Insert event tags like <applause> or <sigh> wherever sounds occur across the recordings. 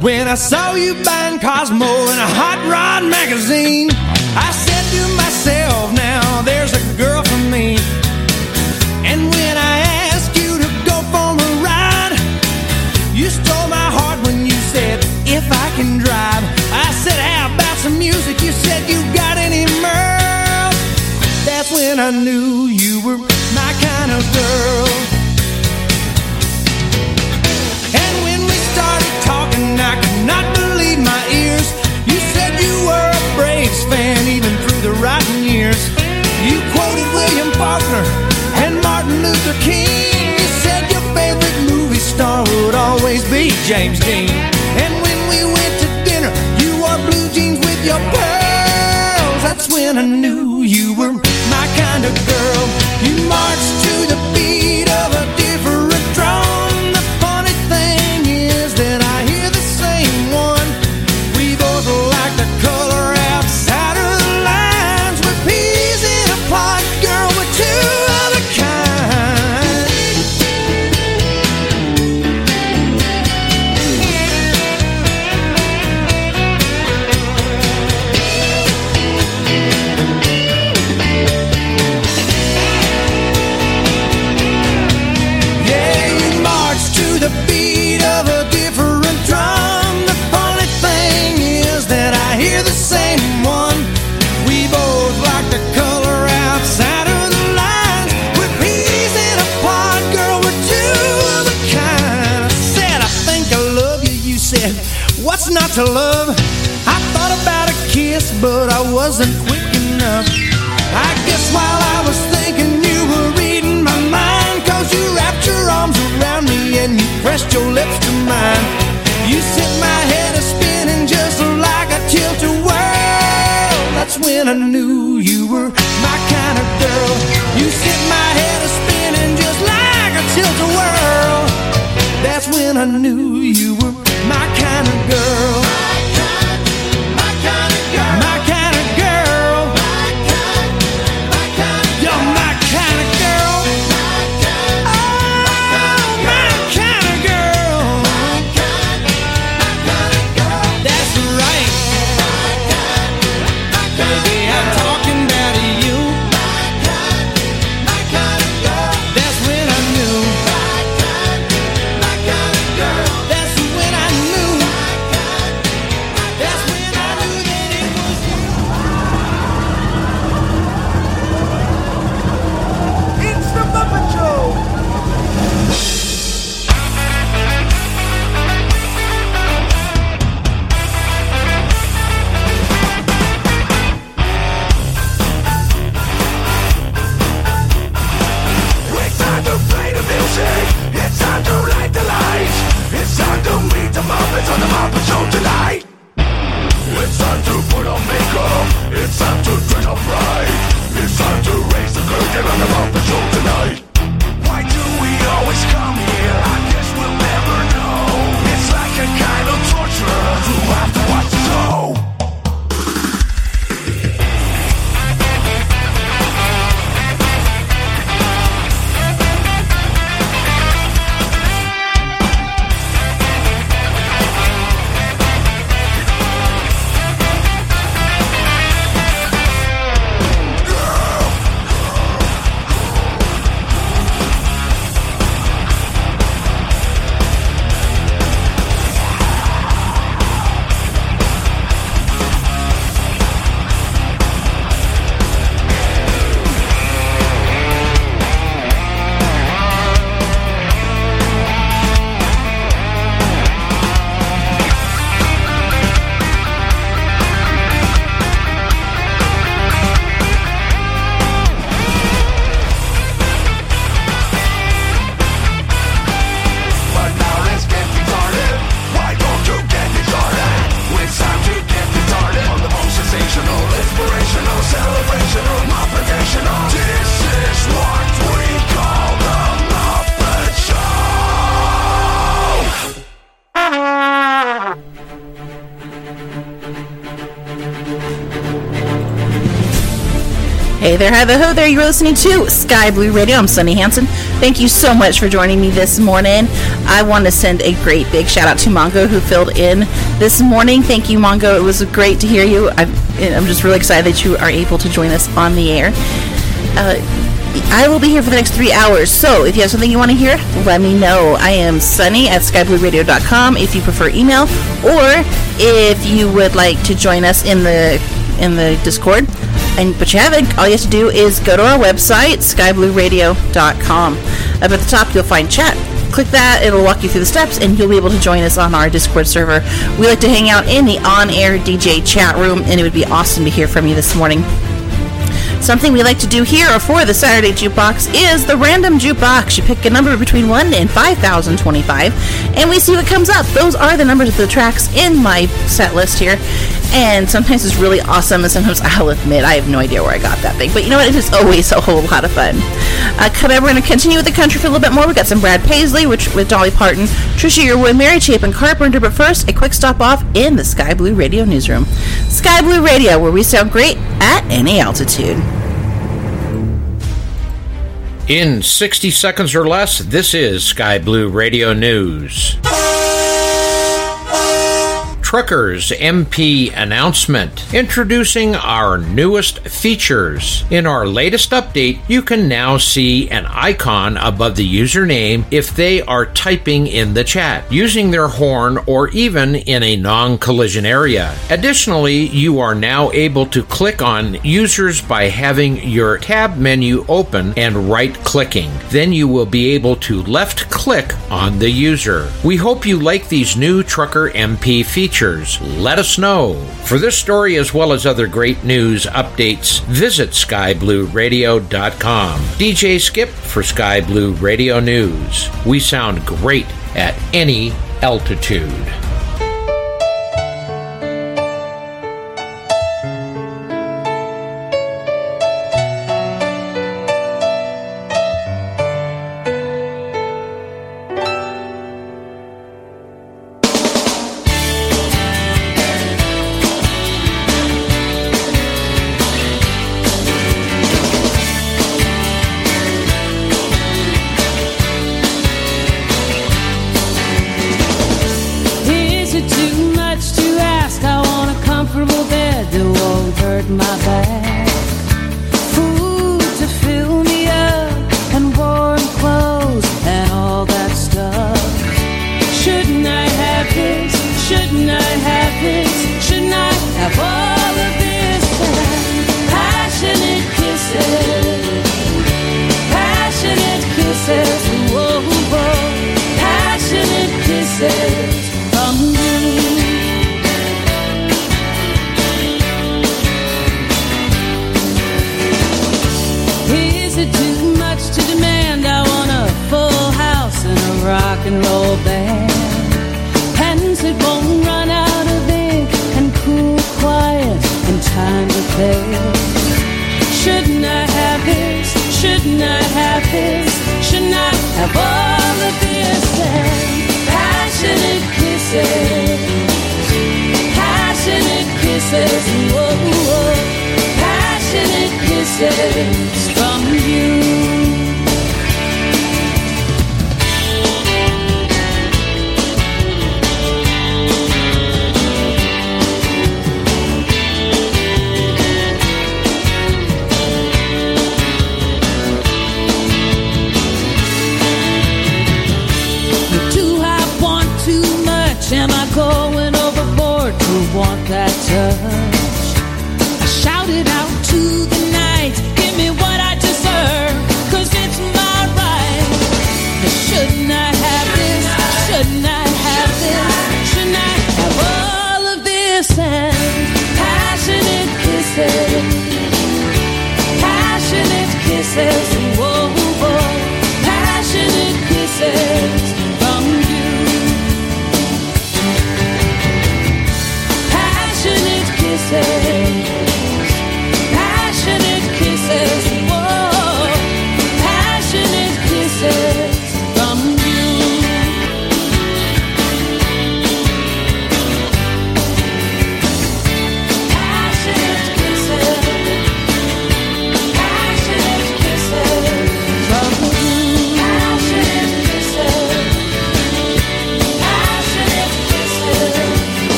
When I saw you buying Cosmo in a hot rod magazine, I said to myself, now there's a girl for me. And when I asked you to go for a ride, you stole my heart when you said, if I can drive. I said, how about some music? You said, you got any Merle? That's when I knew you were my kind of girl. Fan even through the rotten years. You quoted William Faulkner and Martin Luther King. You said your favorite movie star would always be James Dean. And when we went to dinner, you wore blue jeans with your pearls. That's when I knew you were my kind of girl. You marched wasn't quick enough. I guess while I was thinking you were reading my mind, cause you wrapped your arms around me and you pressed your lips to mine. You set my head a spinning just like a tilt-a-whirl. That's when I knew you were my kind of girl. You set my head a spinning just like a tilt-a-whirl. That's when I knew you there, hi there, ho there. You're listening to Sky Blue Radio. I'm Sunny Hansen. Thank you so much for joining me this morning. I want to send a great big shout out to Mongo who filled in this morning. Thank you, Mongo. It was great to hear you. i am just really excited that you are able to join us on the air. Uh, I will be here for the next three hours. So if you have something you want to hear, let me know. I am Sunny at skyblueradio.com if you prefer email, or if you would like to join us in the in the Discord and but you haven't, all you have to do is go to our website, skyblueradio.com. Up at the top, you'll find chat. Click that, it'll walk you through the steps, and you'll be able to join us on our Discord server. We like to hang out in the on air DJ chat room, and it would be awesome to hear from you this morning. Something we like to do here for the Saturday Jukebox is the random jukebox. You pick a number between 1 and 5,025, and we see what comes up. Those are the numbers of the tracks in my set list here. And sometimes it's really awesome, and sometimes I'll admit I have no idea where I got that thing. But you know what? It is always a whole lot of fun. Uh, we're going to continue with the country for a little bit more. we got some Brad Paisley which, with Dolly Parton, Trisha Yearwood, Mary Chapin Carpenter. But first, a quick stop off in the Sky Blue Radio newsroom. Sky Blue Radio, where we sound great at any altitude. In 60 seconds or less, this is Sky Blue Radio News. TruckersMP announcement introducing our newest features. In our latest update, you can now see an icon above the username if they are typing in the chat, using their horn, or even in a non collision area. Additionally, you are now able to click on users by having your tab menu open and right clicking. Then you will be able to left click on the user. We hope you like these new Trucker MP features features, let us know. For this story, as well as other great news updates, visit skyblueradio.com. DJ Skip for Sky Blue Radio News. We sound great at any altitude.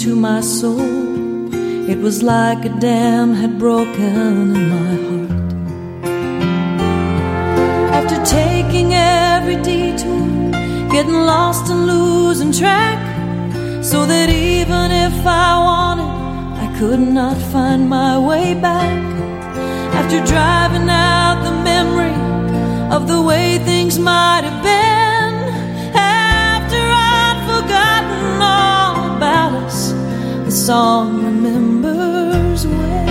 Into my soul. It was like a dam had broken in my heart. After taking every detour, getting lost and losing track, so that even if I wanted, I could not find my way back. After driving out the memory of the way things might have been, song remembers when.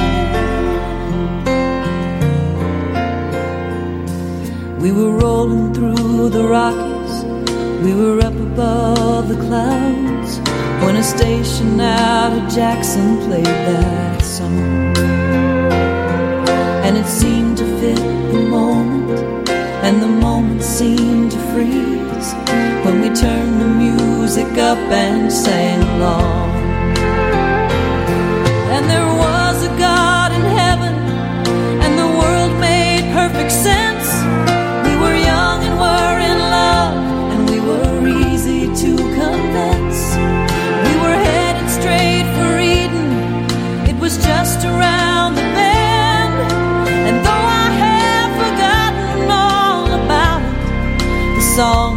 We were rolling through the Rockies, we were up above the clouds when a station out of Jackson played that song. And it seemed to fit the moment, and the moment seemed to freeze when we turned the music up and sang along. It,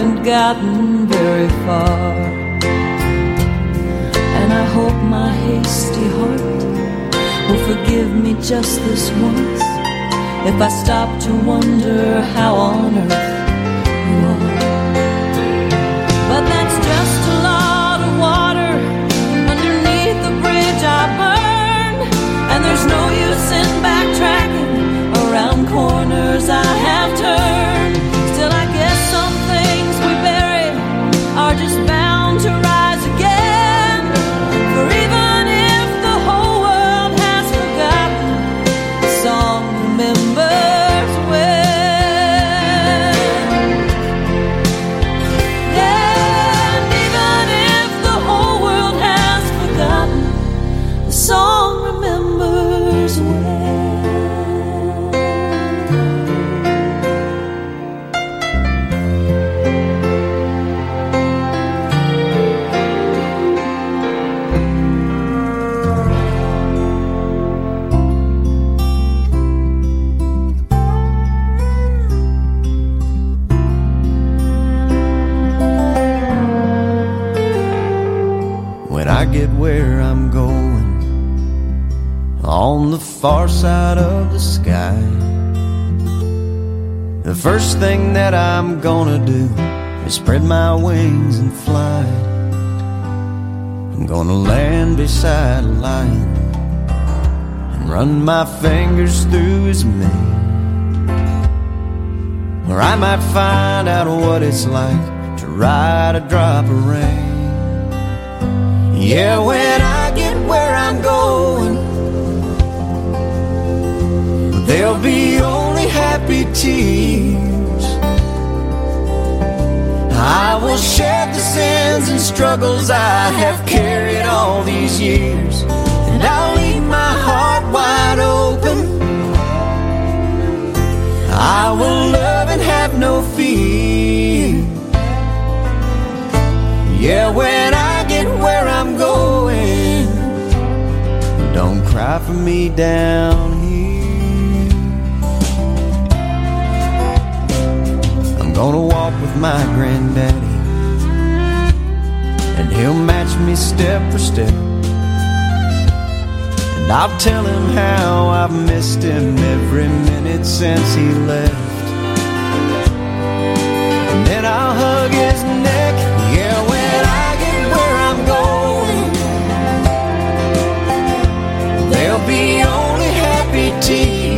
haven't gotten very far. And I hope my hasty heart will forgive me just this once if I stop to wonder how on earth you are. But that's just a lot of water underneath the bridge I burned. And there's no use in backtracking around corners I have far side of the sky. The first thing that I'm gonna do is spread my wings and fly. I'm gonna land beside a lion and run my fingers through his mane. Or I might find out what it's like to ride a drop of rain. Yeah, when There'll be only happy tears. I will shed the sins and struggles I have carried all these years. And I'll leave my heart wide open. I will love and have no fear. Yeah, when I get where I'm going, don't cry for me down gonna walk with my granddaddy, and he'll match me step for step. And I'll tell him how I've missed him every minute since he left. And then I'll hug his neck, yeah, when I get where I'm going. There'll be only happy tears.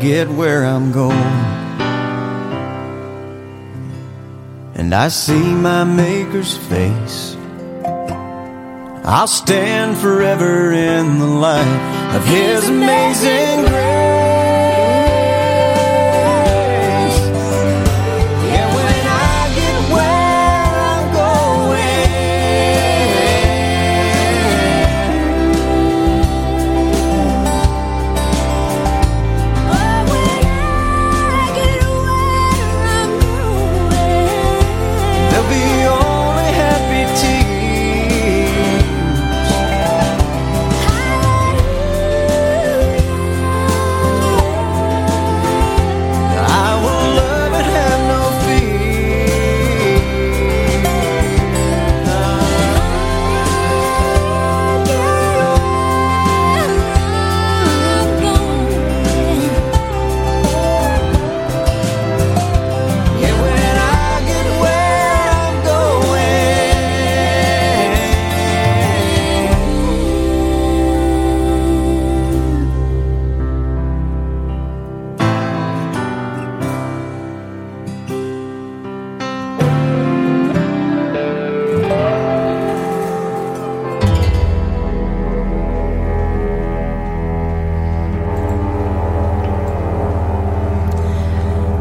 Get where I'm going, and I see my Maker's face, I'll stand forever in the light of His amazing grace.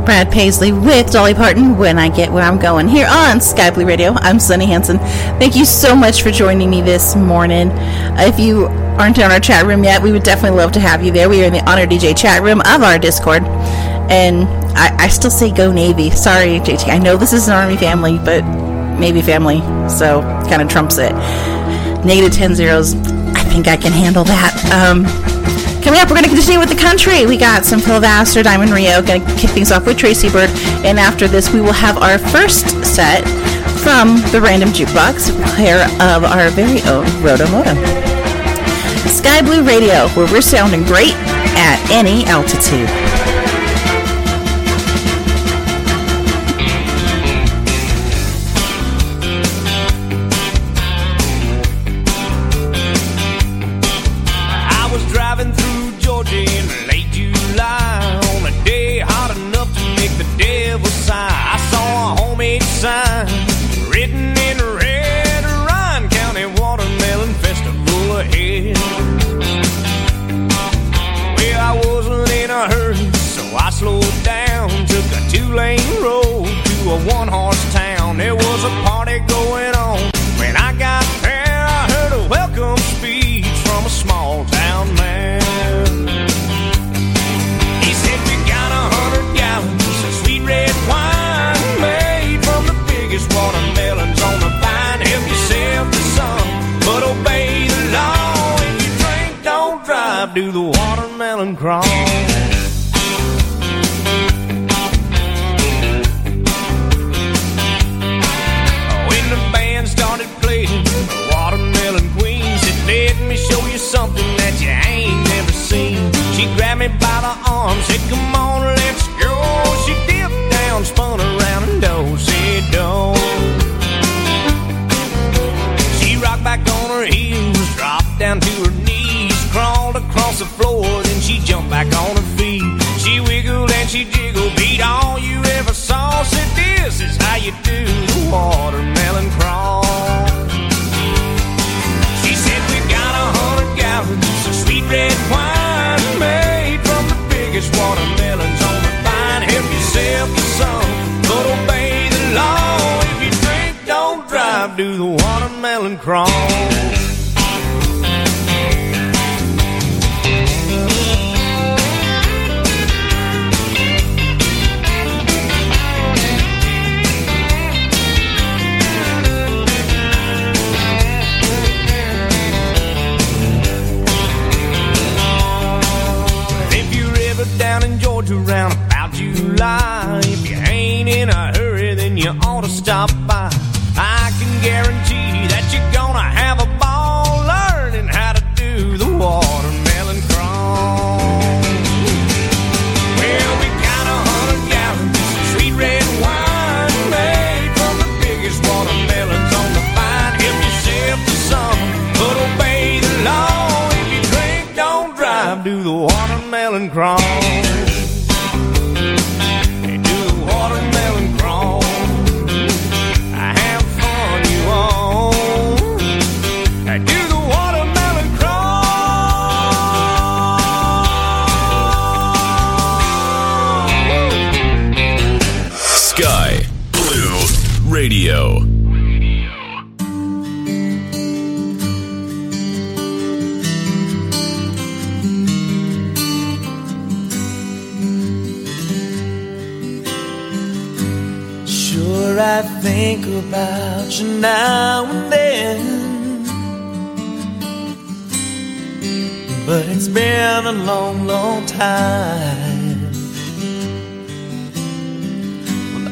Brad Paisley with Dolly Parton when I get where I'm going here on Sky Blue Radio. I'm Sunny Hansen. Thank you so much for joining me this morning. If you aren't in our chat room yet, we would definitely love to have you there. We are in the on air DJ chat room of our Discord. And I, I still say go Navy. Sorry, JT. I know this is an Army family, but Navy family, so kind of trumps it. Negative 10 zeros. I think I can handle that. Um, Coming up, we're going to continue with the country. We got some Phil Vassar, Diamond Rio. Going to kick things off with Tracy Byrd. And after this, we will have our first set from the Random Jukebox, pair of our very own Roto Moto. Sky Blue Radio, where we're sounding great at any altitude.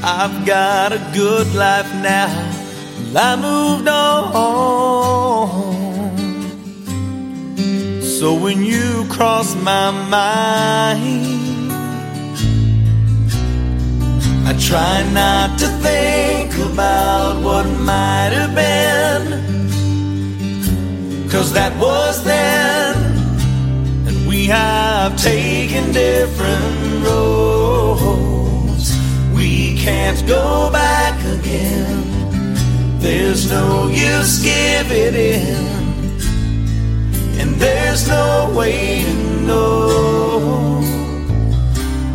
I've got a good life now. I moved on. So when you cross my mind, I try not to think about what might have been. Cause that was then, and we have taken different roads. Can't go back again. There's no use giving in, and there's no way to know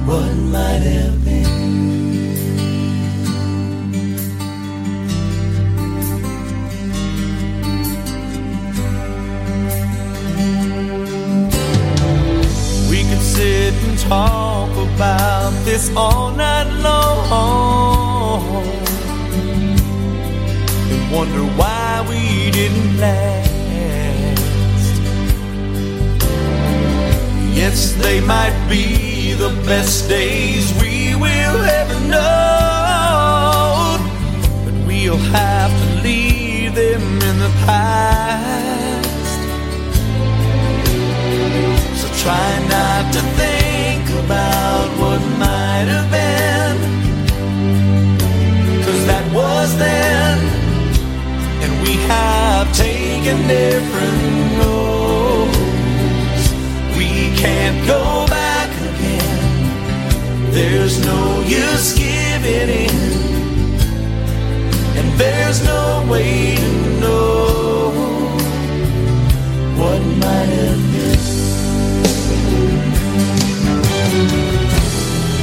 what might have been. We could sit and talk about this all night long and wonder why we didn't last. Yes, they might be the best days we will ever know, but we'll have to leave them in the past. So try not to think about what might have been. Cause that was then, and we have taken different roads. We can't go back again. There's no use giving in, and there's no way to know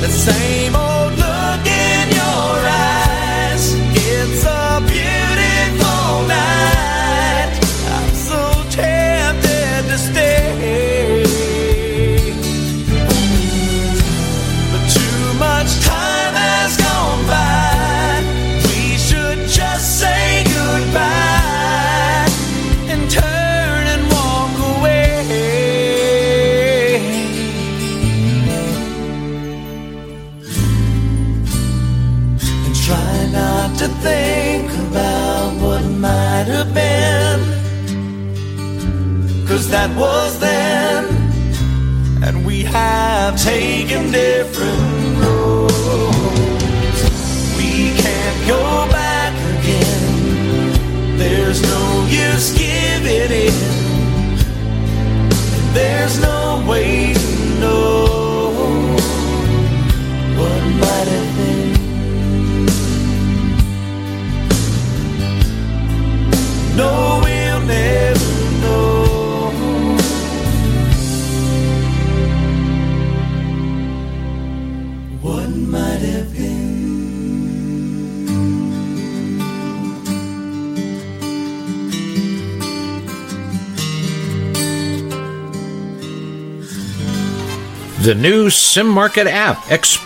same old that was then, and we have taken different roads. We can't go back again. There's no use giving in, there's no The new SimMarket app,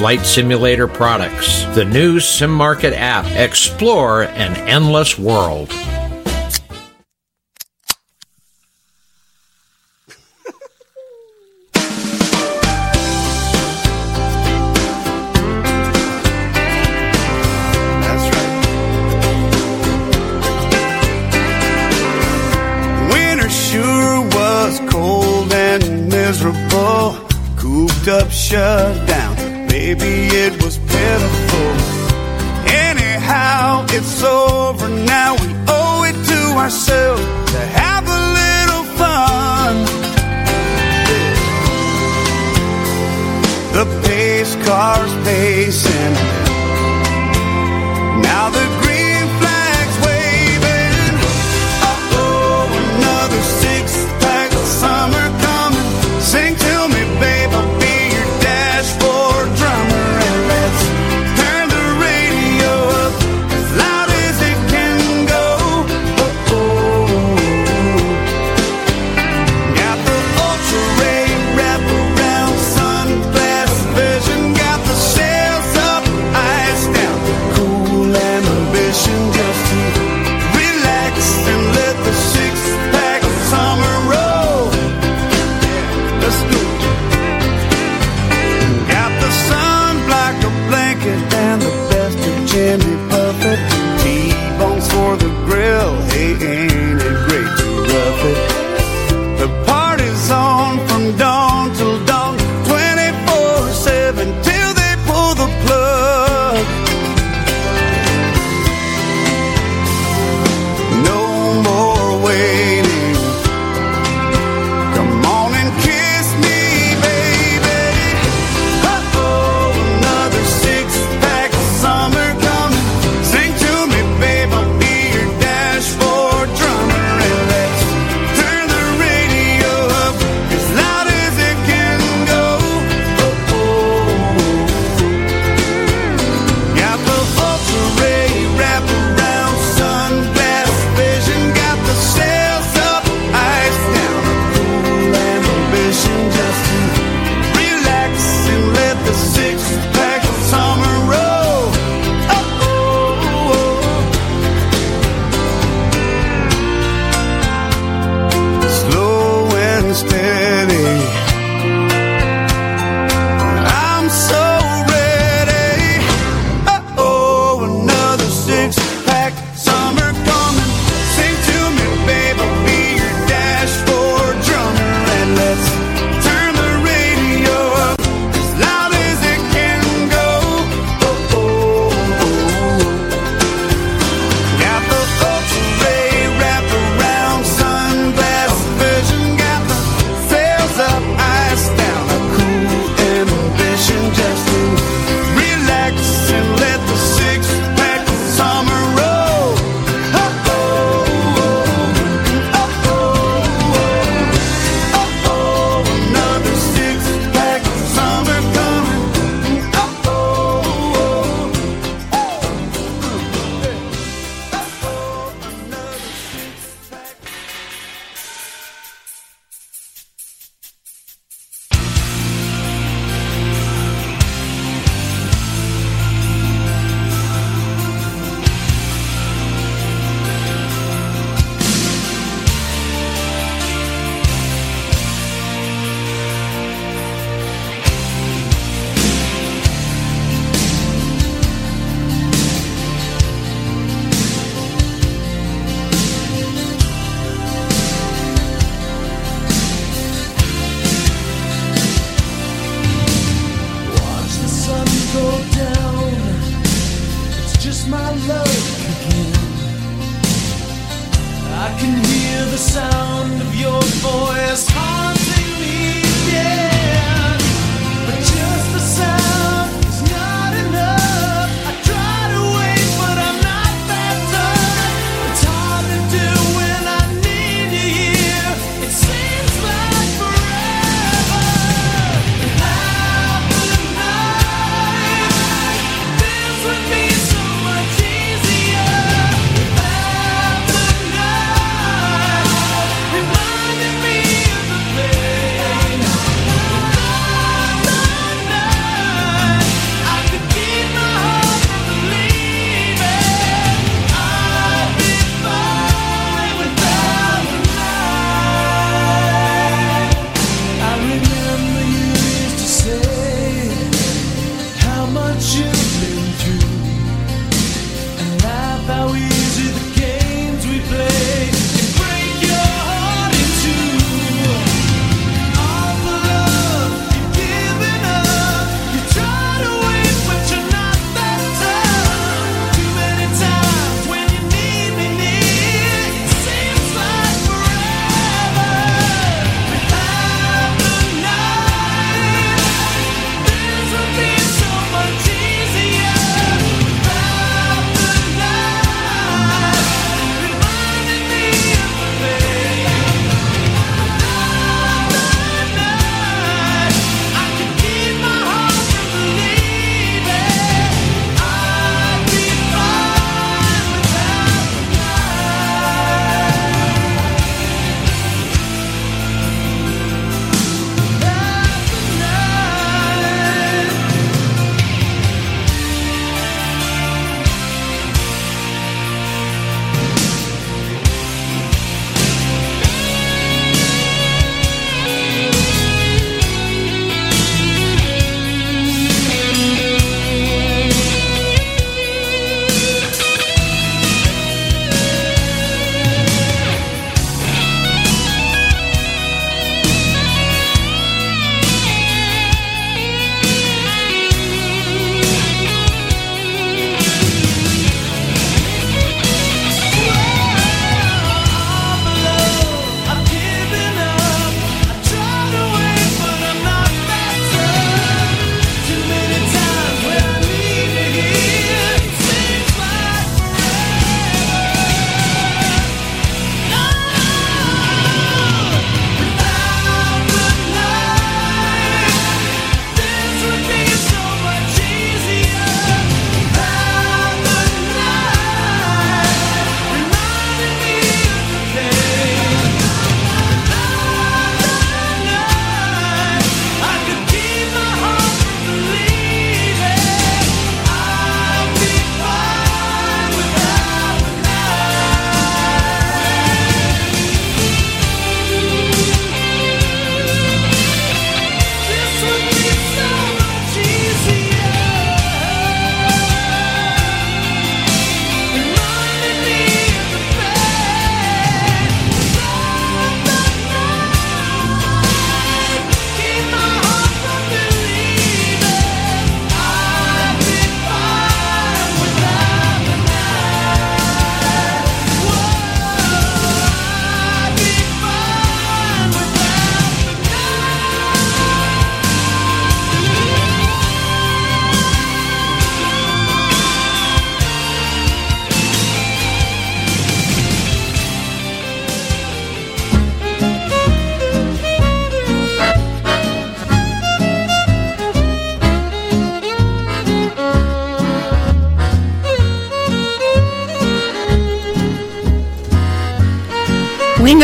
Flight Simulator products. The new SimMarket app. Explore an endless world.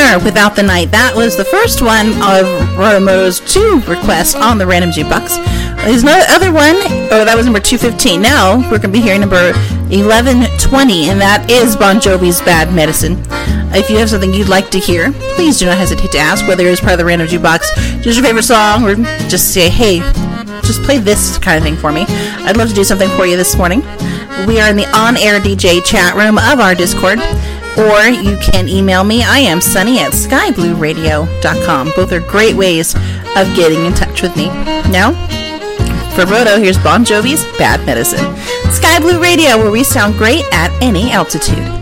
Without the night. That was the first one of Romo's two requests on the Random Jukebox. There's no other one. Oh, that was number 215. Now we're going to be hearing number 1120, and that is Bon Jovi's Bad Medicine. If you have something you'd like to hear, please do not hesitate to ask whether it's part of the Random Jukebox, just your favorite song, or just say, hey, just play this kind of thing for me. I'd love to do something for you this morning. We are in the on-air DJ chat room of our Discord, or you can email me. I am Sunny at skyblueradio.com. Both are great ways of getting in touch with me. Now, for Roto, here's Bon Jovi's Bad Medicine. Sky Blue Radio, where we sound great at any altitude.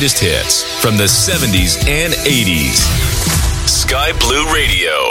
greatest hits from the 70s and 80s. Sky Blue Radio.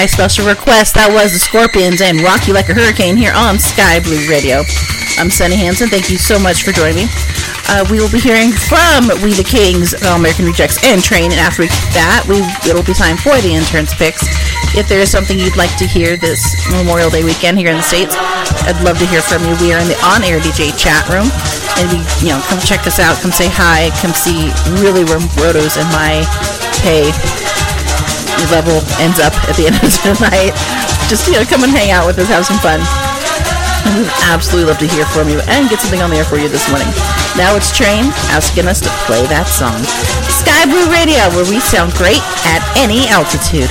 My special request. That was the Scorpions and Rock You Like a Hurricane here on Sky Blue Radio. I'm Sunny Hansen. Thank you so much for joining me. Uh, we will be hearing from We the Kings, American Rejects, and Train. And after that, we it'll be time for the interns picks. If there is something you'd like to hear this Memorial Day weekend here in the states, I'd love to hear from you. We are in the on-air DJ chat room, and we you know come check us out, come say hi, come see really where Roto's and my hey level ends up at the <laughs> end of the night. Just, you know, come and hang out with us, have some fun. We would absolutely love to hear from you and get something on the air for you this morning. Now it's Train asking us to play that song. Sky Blue Radio, where we sound great at any altitude.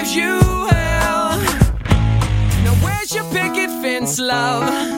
Gives you hell. Now where's your picket fence, love?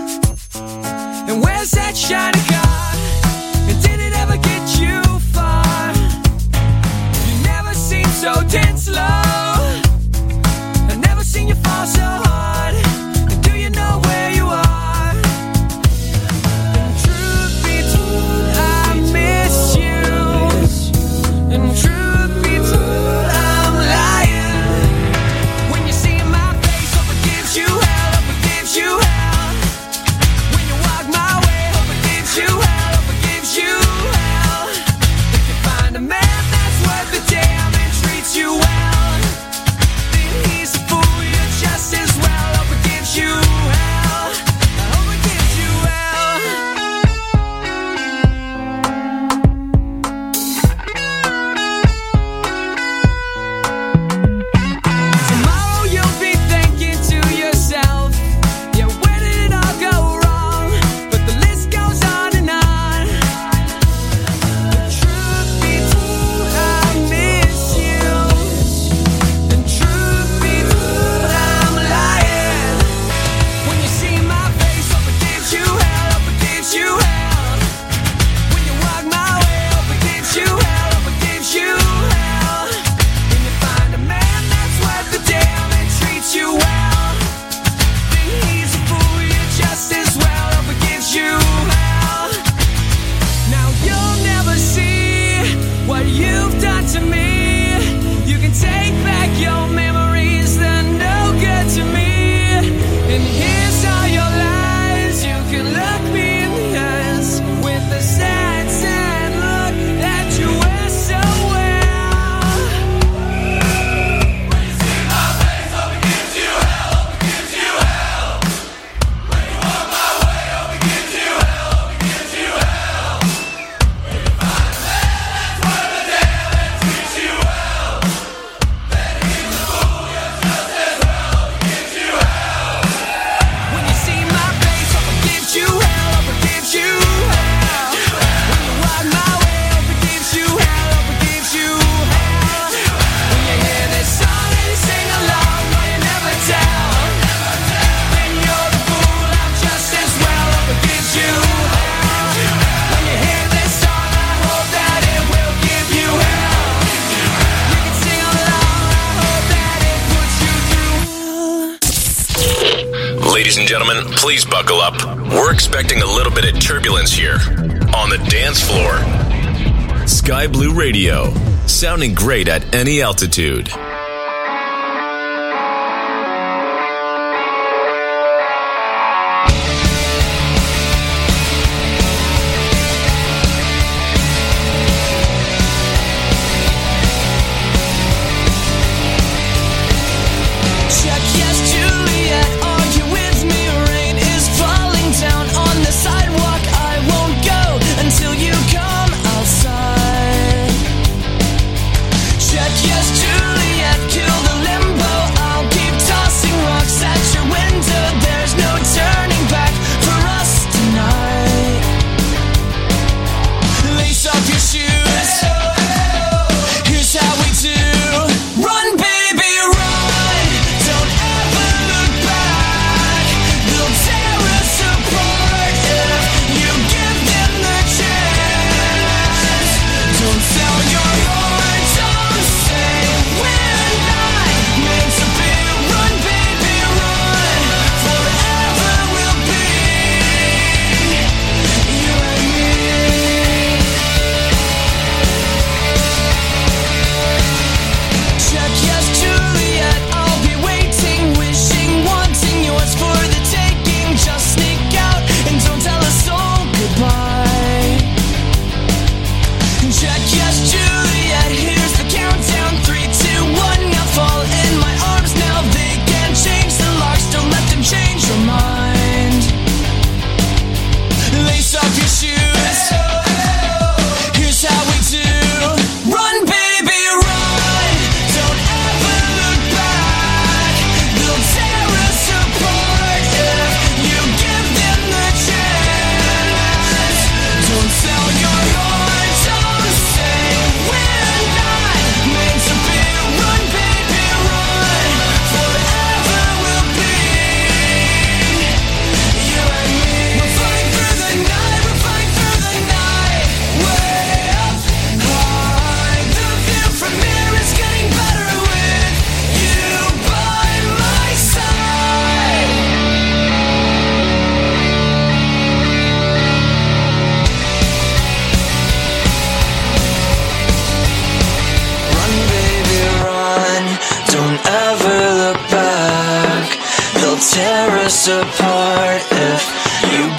Sounding great at any altitude.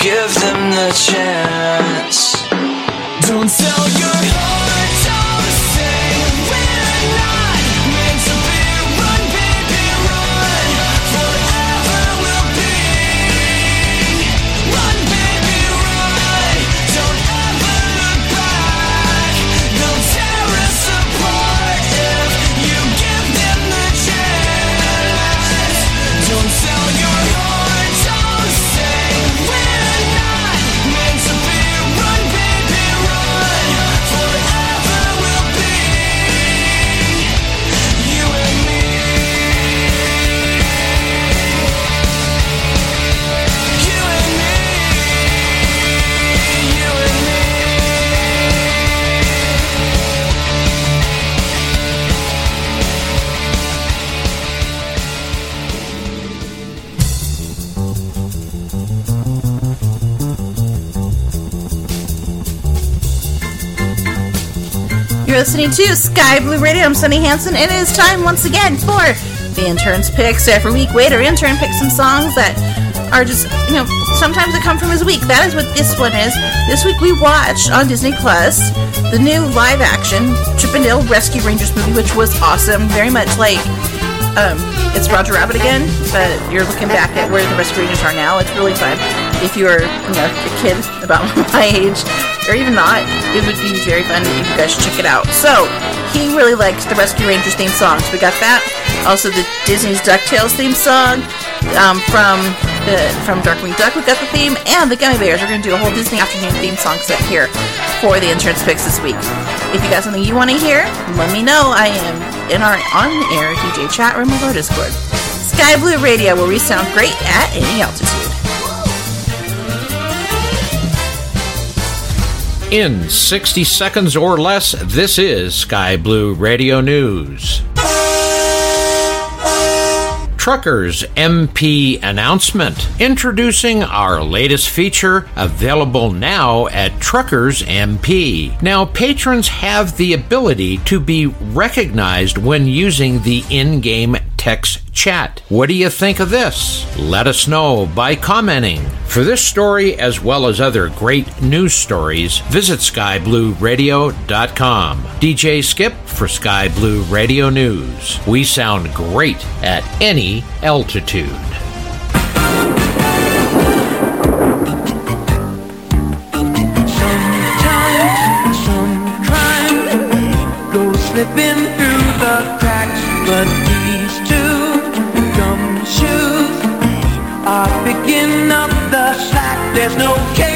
Give them the chance. Listening to Sky Blue Radio. I'm Sunny Hansen, and it is time once again for the interns picks. Every week, Wade, our intern, picks some songs that are just, you know, sometimes they come from his week. That is what this one is. This week, we watched on Disney Plus the new live action Chip 'n Dale Rescue Rangers movie, which was awesome. Very much like um, it's Roger Rabbit again, but you're looking back at where the Rescue Rangers are now. It's really fun. If you're, you know, a kid about <laughs> my age, or even not, it would be very fun if you guys should check it out. So, he really likes the Rescue Rangers theme songs. We got that. Also, the Disney's DuckTales theme song um, from the from Darkwing Duck. We got the theme, and the Gummi Bears. We're going to do a whole Disney afternoon theme song set here for the insurance picks this week. If you got something you want to hear, let me know. I am in our on-air DJ chat room of our Discord. Sky Blue Radio, where we sound great at any altitude. In 60 seconds or less, this is Sky Blue Radio News. Truckers MP announcement introducing our latest feature available now at TruckersMP. Now, patrons have the ability to be recognized when using the in game text chat. What do you think of this? Let us know by commenting. For this story, as well as other great news stories, visit skyblueradio.com. DJ Skip for Sky Blue Radio News. We sound great at any altitude. slipping through the cracks, but there's no case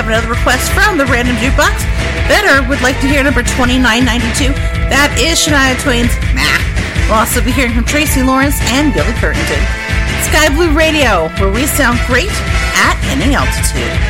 have another request from the Random Jukebox. Better would like to hear number 2992. That is Shania Twain's Mac. We'll also be hearing from Tracy Lawrence and Billy Currington. Sky Blue Radio, where we sound great at any altitude.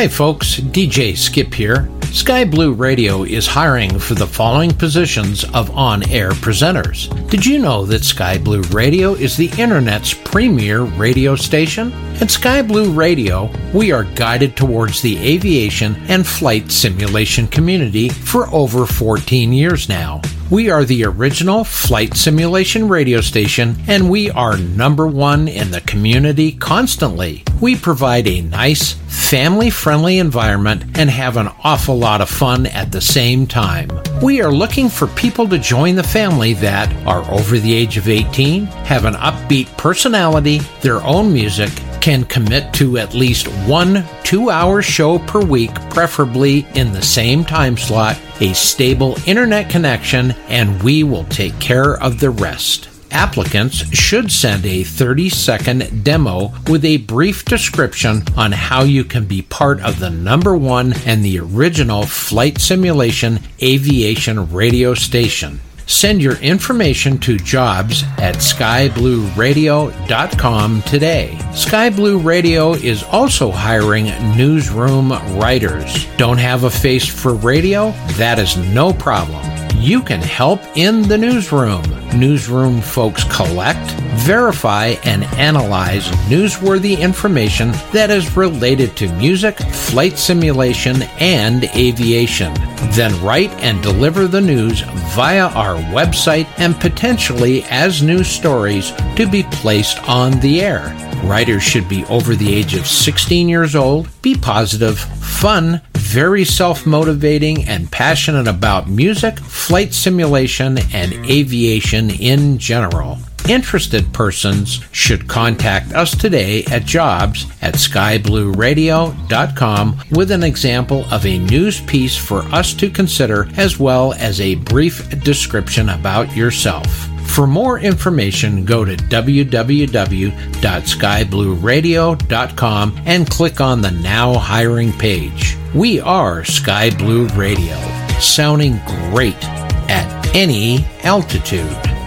Hi, folks. DJ Skip here. Sky Blue Radio is hiring for the following positions of on air presenters. Did you know that Sky Blue Radio is the Internet's premier radio station? At Sky Blue Radio, we are guided towards the aviation and flight simulation community for over 14 years now. We are the original flight simulation radio station, and we are number one in the community constantly. We provide a nice, family friendly environment and have an awful lot of fun at the same time. We are looking for people to join the family that are over the age of 18, have an upbeat personality, their own music, can commit to at least one two hour show per week, preferably in the same time slot, a stable internet connection, and we will take care of the rest. Applicants should send a 30 second demo with a brief description on how you can be part of the number one and the original flight simulation aviation radio station. Send your information to jobs at skyblueradio.com today. Sky Blue Radio is also hiring newsroom writers. Don't have a face for radio? That is no problem. You can help in the newsroom. Newsroom folks collect, verify, and analyze newsworthy information that is related to music, flight simulation, and aviation. Then write and deliver the news via our website and potentially as news stories to be placed on the air. Writers should be over the age of 16 years old, be positive, fun, very self motivating, and passionate about music, flight simulation, and aviation in general. Interested persons should contact us today at jobs at skyblueradio.com with an example of a news piece for us to consider as well as a brief description about yourself. For more information, go to www.skyblueradio.com and click on the Now Hiring page. We are Sky Blue Radio, sounding great at any altitude.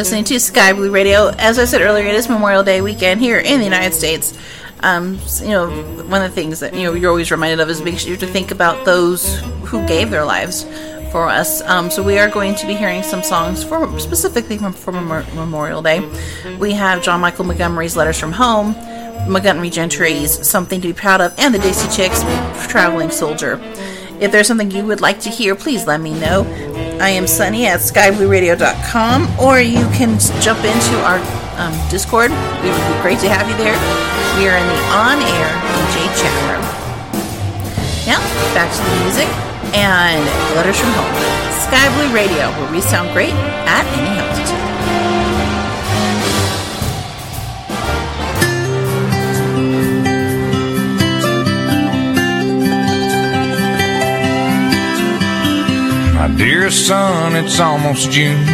listening to Sky Blue Radio. As I said earlier, it is Memorial Day weekend here in the United States. Um, you know, one of the things that you know you're always reminded of is make sure to think about those who gave their lives for us. Um, so we are going to be hearing some songs for specifically from, from Memorial Day. We have John Michael Montgomery's "Letters from Home," Montgomery Gentry's "Something to Be Proud of," and the Dixie Chicks' "Traveling Soldier." If there's something you would like to hear, please let me know. I am Sunny at skyblueradio.com, or you can jump into our um, Discord. It would be great to have you there. We are in the on air DJ chat room. Now, back to the music and letters from home. Sky Blue Radio, where we sound great at any home. Dearest son, it's almost June.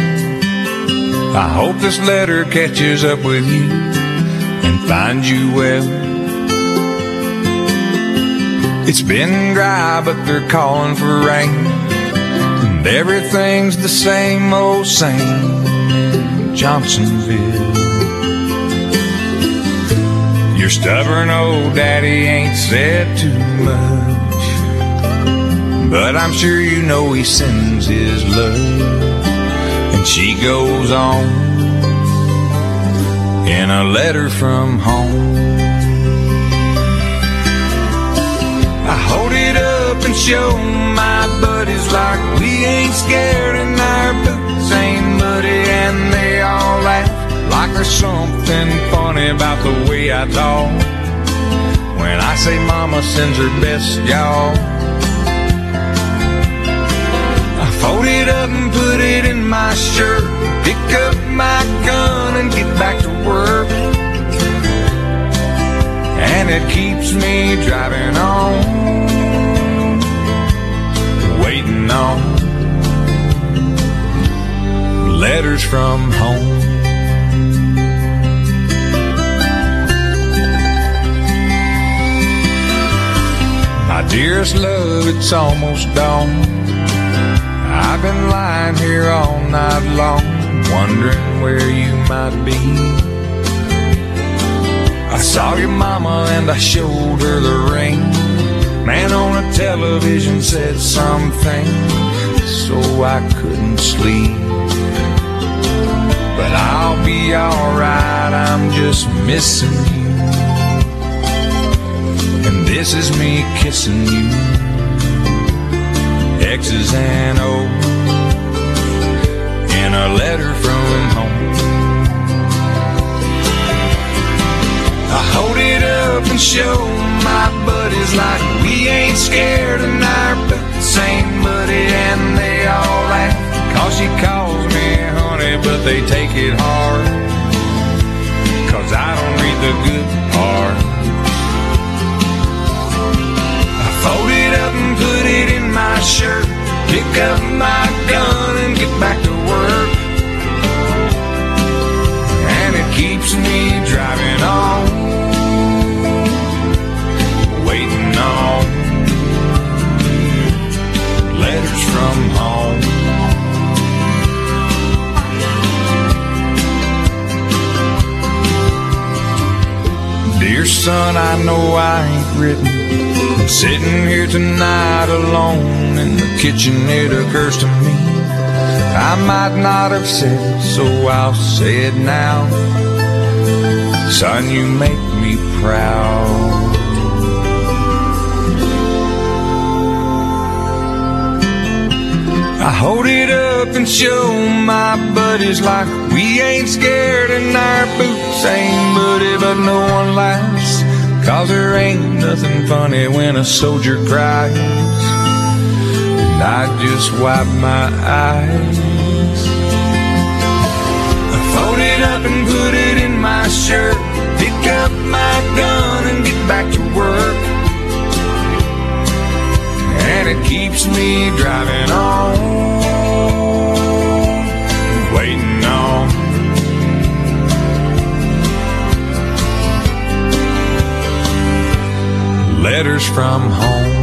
I hope this letter catches up with you and finds you well. It's been dry, but they're calling for rain. And everything's the same old same Johnsonville. Your stubborn old daddy ain't said too much. But I'm sure you know he sends his love. And she goes on in a letter from home. I hold it up and show my buddies like we ain't scared and our boots ain't muddy and they all laugh like there's something funny about the way I talk. When I say mama sends her best, y'all. My shirt. Pick up my gun and get back to work. And it keeps me driving on, waiting on letters from home. My dearest love, it's almost dawn. I've been lying here all night long, wondering where you might be. I saw your mama and I showed her the ring. Man on a television said something, so I couldn't sleep. But I'll be alright, I'm just missing you. And this is me kissing you. X's and O's in a letter from home. I hold it up and show my buddies like we ain't scared and our boots ain't muddy and they all laugh. Cause she calls me honey, but they take it hard. Cause I don't read the good part. My shirt. Pick up my gun and get back to work. And it keeps me driving on, waiting on letters from home. Dear son, I know I ain't written. Sitting here tonight alone in the kitchen. It occurs to me I might not have said it, so I'll say it now. Son, you make me proud. I hold it up and show my buddies like we ain't scared and our boots ain't muddy, but no one laughs. Cause there ain't nothing funny when a soldier cries. And I just wipe my eyes. I fold it up and put it in my shirt. Pick up my gun and get back to work. And it keeps me driving on, letters from home.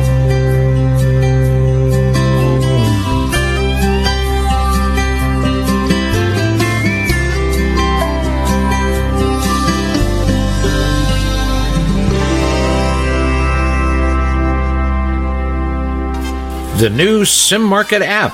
The new SimMarket app,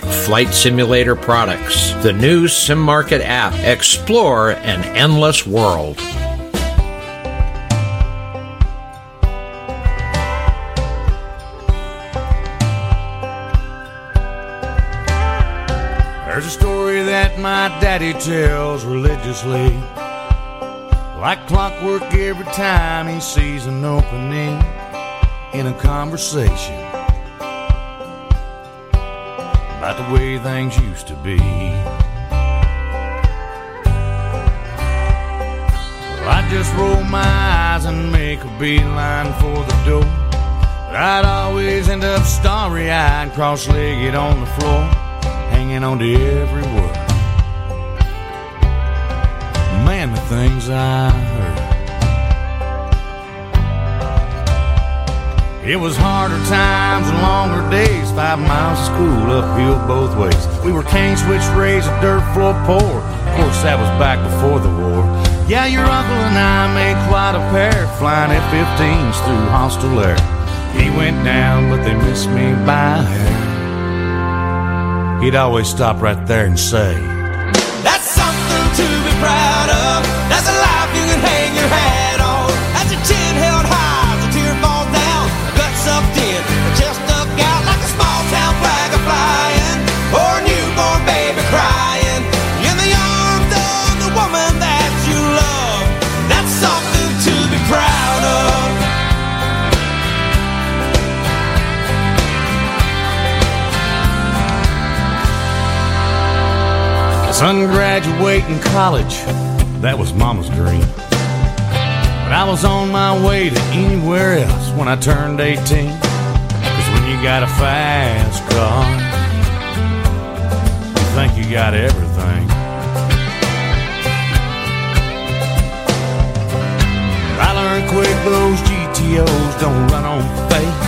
Flight Simulator products. The new SimMarket app. Explore an endless world. There's a story that my daddy tells religiously. Like clockwork every time he sees an opening in a conversation about the way things used to be. Well, I just roll my eyes and make a beeline for the door. But I'd always end up starry eyed, cross legged on the floor, hanging on to every word. Man, the things I It was harder times and longer days, five miles of school uphill both ways. We were cane switch raised, a dirt floor poor. Of course, that was back before the war. Yeah, your uncle and I made quite a pair, flying F-15s through hostile air. He went down, but they missed me by hair. He'd always stop right there and say, That's something to be proud Son graduating college, that was mama's dream. But I was on my way to anywhere else when I turned 18. Cause when you got a fast car, you think you got everything. I learned quick those GTOs don't run on faith.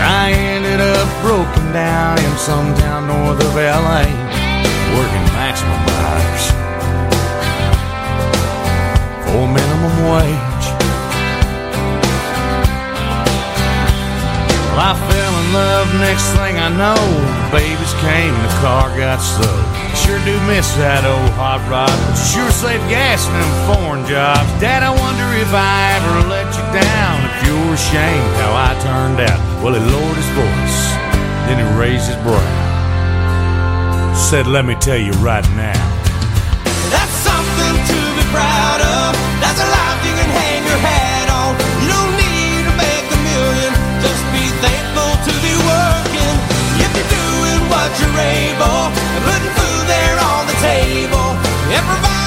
I ended up broken down in some town north of LA working maximum for minimum wage. Well, I fell in love, next thing I know, babies came, the car got sold. Sure do miss that old hot rod, sure save gas in them foreign jobs. Dad, I wonder if I ever let you down, if you're ashamed how I turned out. Well, he lowered his voice, then he raised his brow said, Let me tell you right now. That's something to be proud of. That's a life you can hang your hat on. You don't need to make a million. Just be thankful to be working. If you're doing what you're able and putting food there on the table and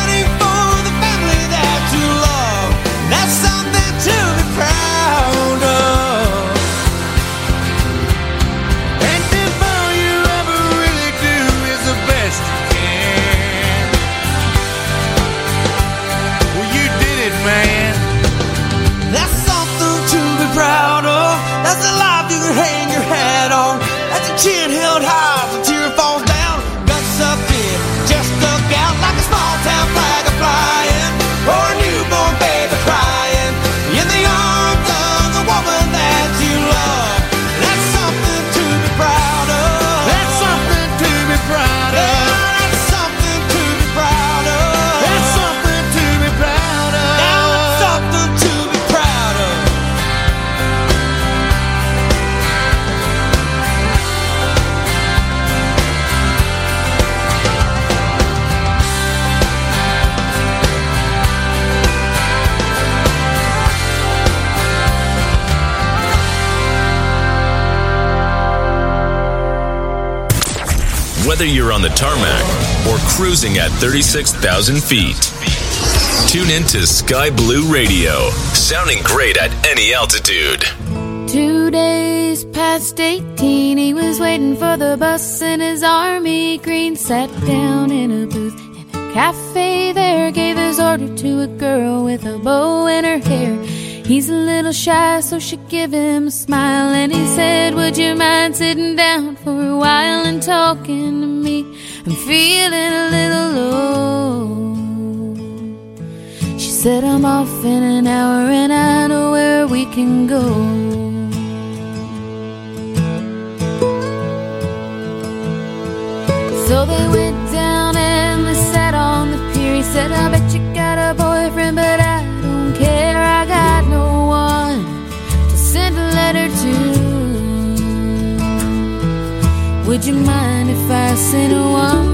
tarmac or cruising at 36,000 feet. Tune in to Sky Blue Radio, sounding great at any altitude. Two days past 18, he was waiting for the bus in his army green. Sat down in a booth in a cafe there, gave his order to a girl with a bow in her hair. He's a little shy, so she gave him a smile, and he said, Would you mind sitting down for a while and talking to me? I'm feeling a little low. She said, I'm off in an hour and I know where we can go. So they went down and they sat on the pier. He said, I bet you got a boy. Would you mind if I sent a one?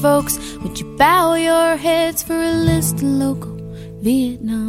folks, would you bow your heads for a list of local Vietnam?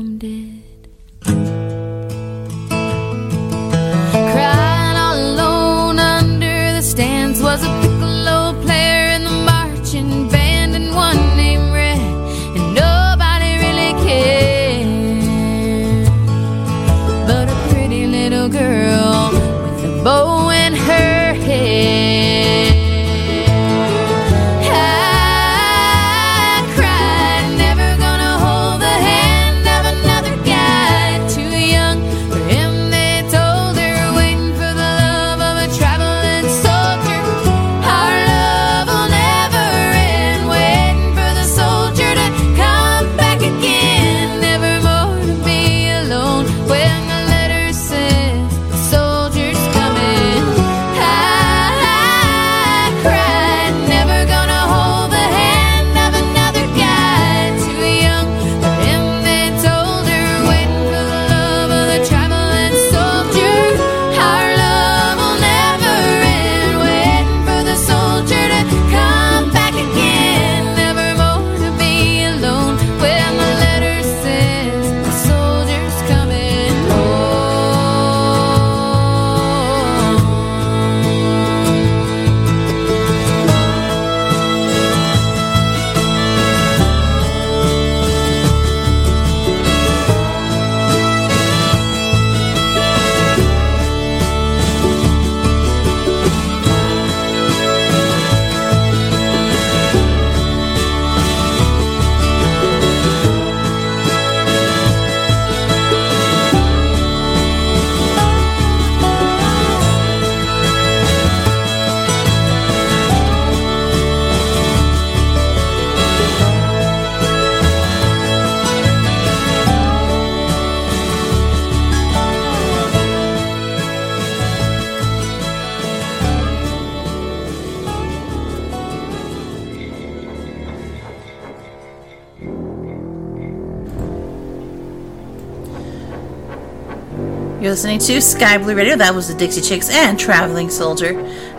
To Sky Blue Radio. That was the Dixie Chicks and Traveling Soldier.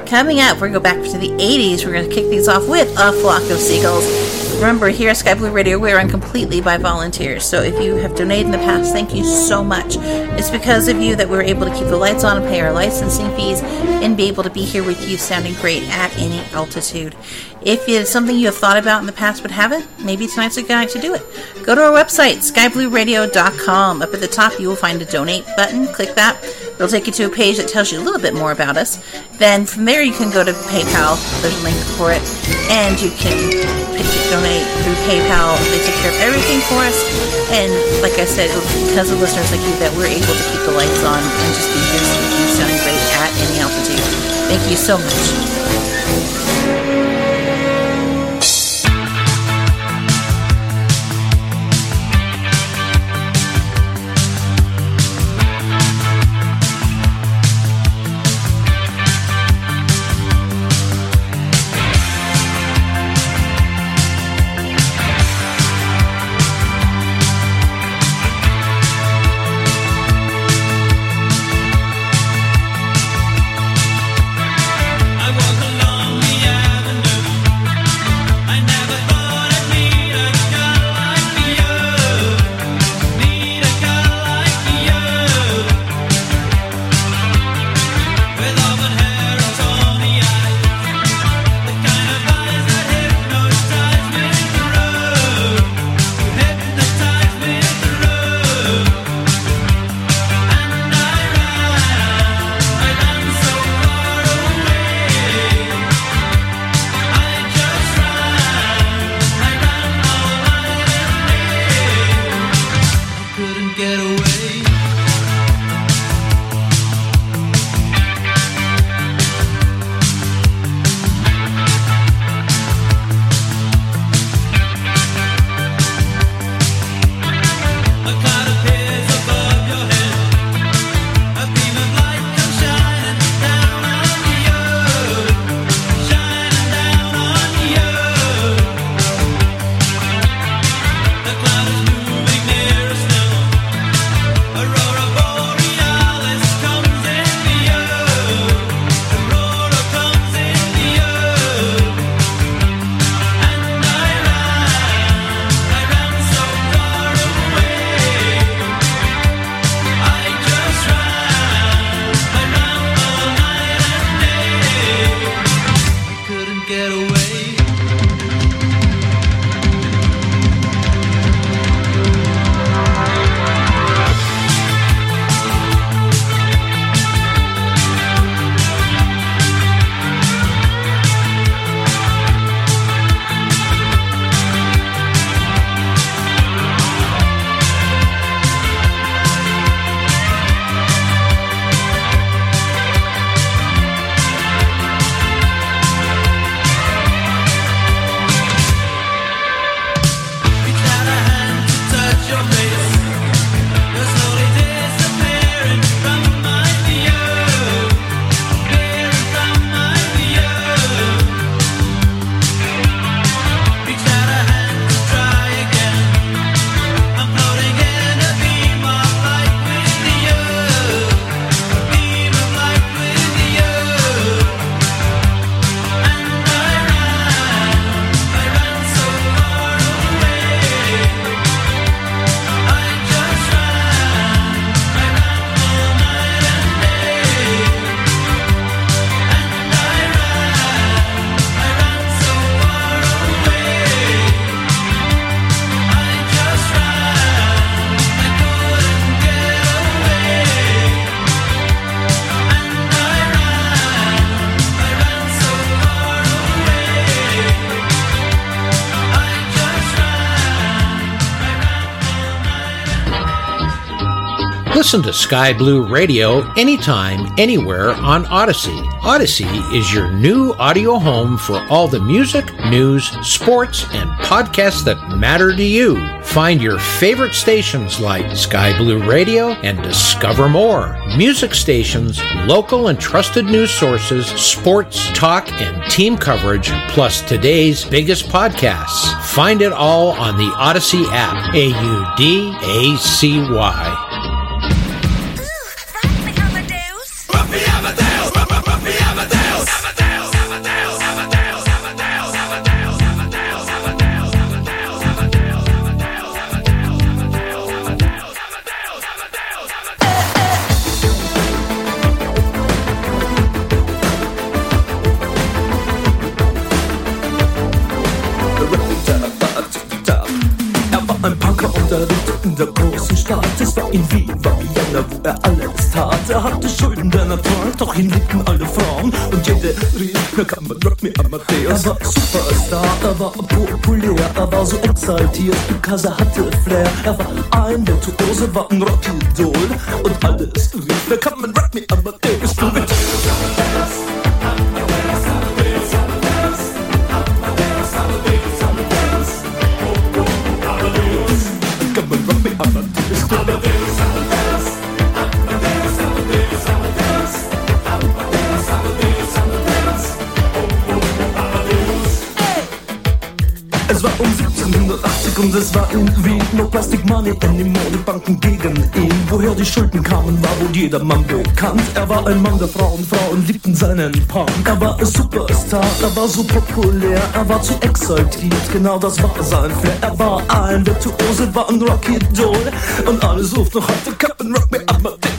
Coming up, we're going to go back to the 80s. We're going to kick things off with A Flock of Seagulls. Remember, here at Sky Blue Radio, we're run completely by volunteers. So if you have donated in the past, thank you so much. It's because of you that we're able to keep the lights on and pay our licensing fees and be able to be here with you sounding great at any altitude. If it's something you have thought about in the past but haven't, maybe tonight's a night to do it. Go to our website, skyblueradio.com. Up at the top, you will find a donate button. Click that. It'll take you to a page that tells you a little bit more about us. Then from there, you can go to PayPal. There's a link for it. And you can donate through PayPal. They take care of everything for us. And like I said, because of listeners like you that we're able to keep the lights on and just be here you sounding great at any altitude. Thank you so much. Listen to Sky Blue Radio anytime, anywhere on Audacy. Audacy is your new audio home for all the music, news, sports, and podcasts that matter to you. Find your favorite stations like Sky Blue Radio and discover more. Music stations, local and trusted news sources, sports, talk, and team coverage, plus today's biggest podcasts. Find it all on the Audacy app. A U D A C Y. Ihn liebten alle Frauen. Und jede rief, na kann man Rock me Amadeus. Er war Superstar, er war populär, er war so exaltiert, er hatte Flair. Er war ein Virtuose, war ein Rockidol. Und alles rief, na kann man Rock me Wien No Plastic Money anymore, die Banken gegen ihn. Woher die Schulden kamen, war wohl jedermann bekannt. Er war ein Mann der Frauen, Frauen liebten seinen Punk. Er war ein Superstar, er war so populär Er war zu exaltiert, genau das war sein Flair. Er war ein Virtuose, war ein Rocky Doll. Und alle suchten heute Captain Rock Me Amadeus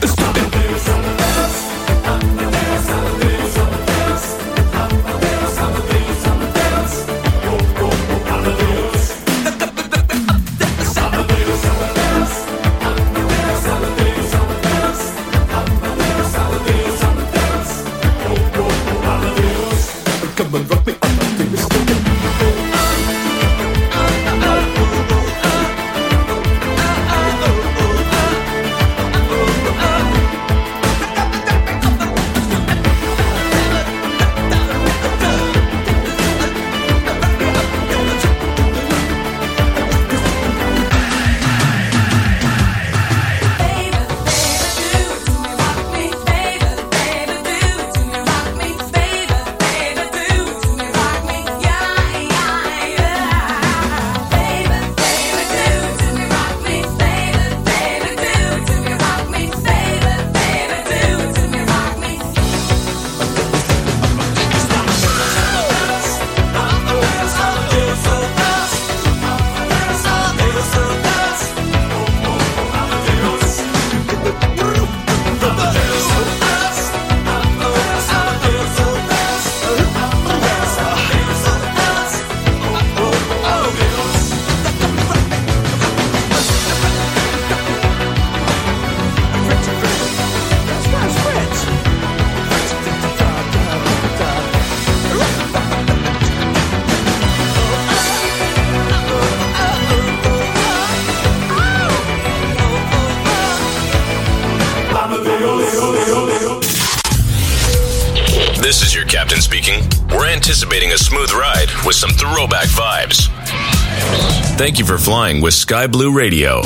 Thank you for flying with Sky Blue Radio.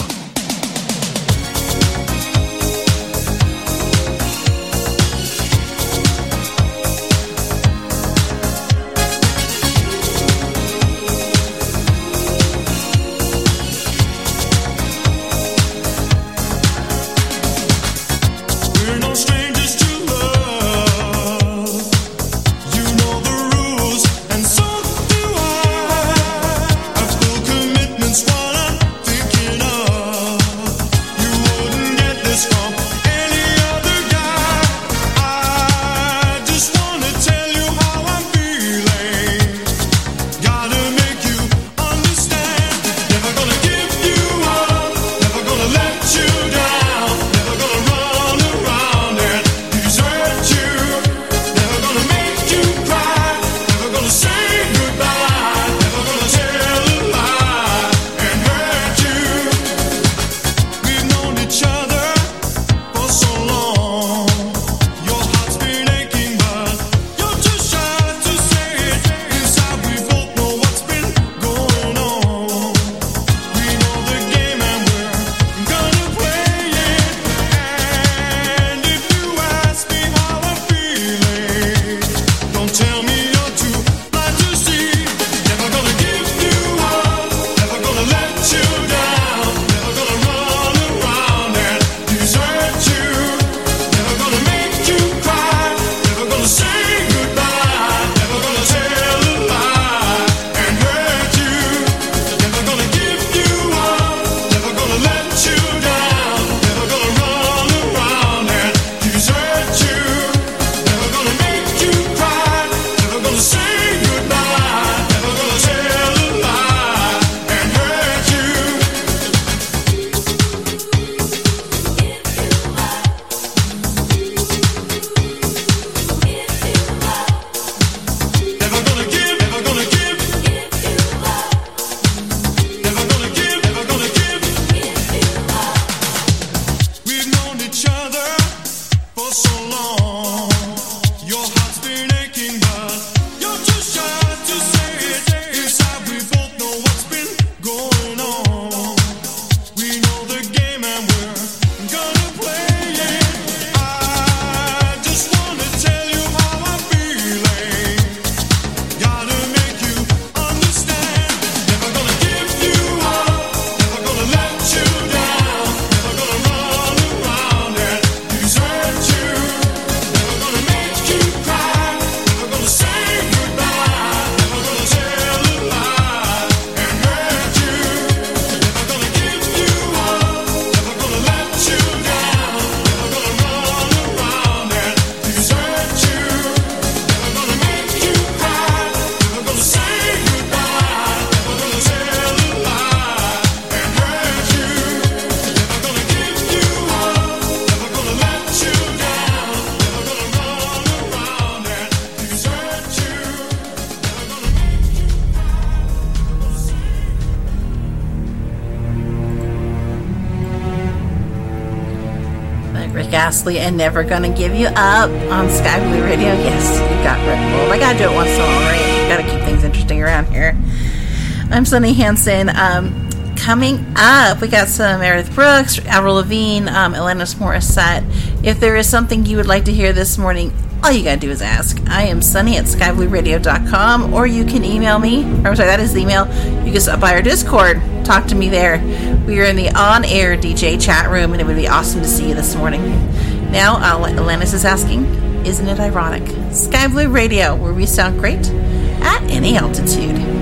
And Never Gonna Give You Up on Sky Blue Radio. Yes, you got Red Bull. I gotta do it once in a while, right? Gotta keep things interesting around here. I'm Sunny Hansen. Um, coming up, we got some Meredith Brooks, Avril Lavigne, um, Alanis Morissette. If there is something you would like to hear this morning, all you gotta do is ask. I am Sunny at skyblueradio.com, or you can email me. Or I'm sorry, that is the email. You can stop by our Discord, talk to me there. We are in the on air DJ chat room, and it would be awesome to see you this morning. Now, Alanis is asking, isn't it ironic? Sky Blue Radio, where we sound great at any altitude.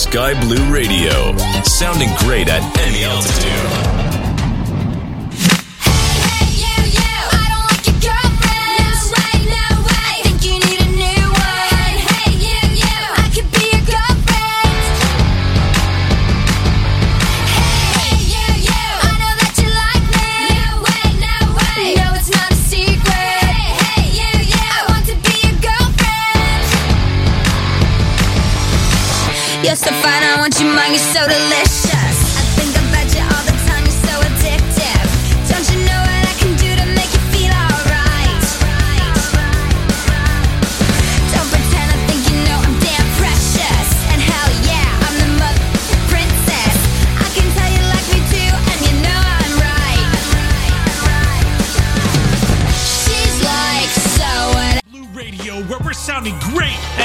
sky blue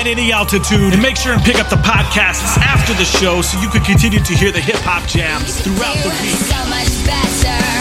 at any altitude. And make sure and pick up the podcasts after the show so you can continue to hear the hip hop jams throughout the week.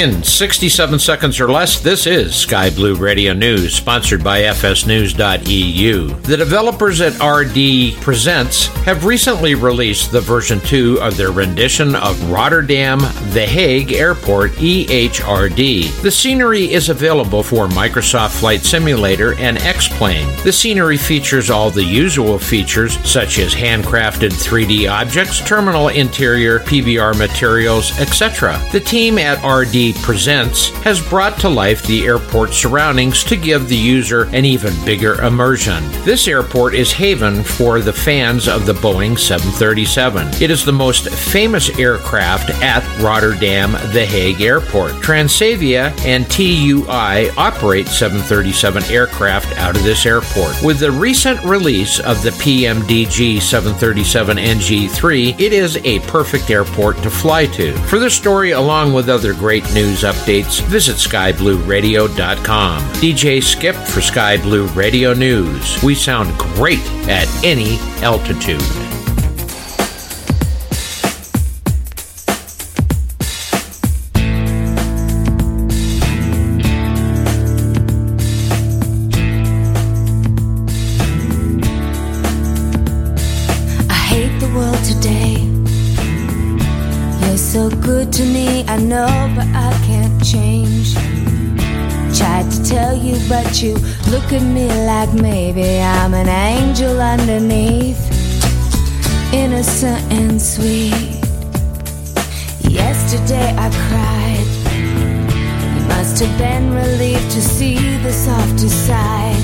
In 67 seconds or less, this is Sky Blue Radio News, sponsored by FSNews.eu. The developers at RD Presents have recently released the version 2 of their rendition of Rotterdam The Hague Airport EHRD. The scenery is available for Microsoft Flight Simulator and X Plane. The scenery features all the usual features, such as handcrafted 3D objects, terminal interior, PBR materials, etc. The team at RD Presents has brought to life the airport surroundings to give the user an even bigger immersion. This airport is haven for the fans of the Boeing 737. It is the most famous aircraft at Rotterdam The Hague Airport. Transavia and TUI operate 737 aircraft out of this airport. With the recent release of the PMDG 737 NG3, it is a perfect airport to fly to. For this story, along with other great news updates, visit skyblueradio.com. DJ Skip for Sky Blue Radio News. We sound great at any altitude. Look at me like maybe I'm an angel underneath, innocent and sweet. Yesterday I cried. You must have been relieved to see the softer side.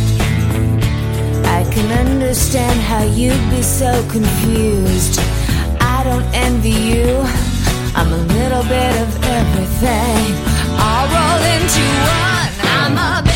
I can understand how you'd be so confused. I don't envy you. I'm a little bit of everything. All rolled into one. I'm a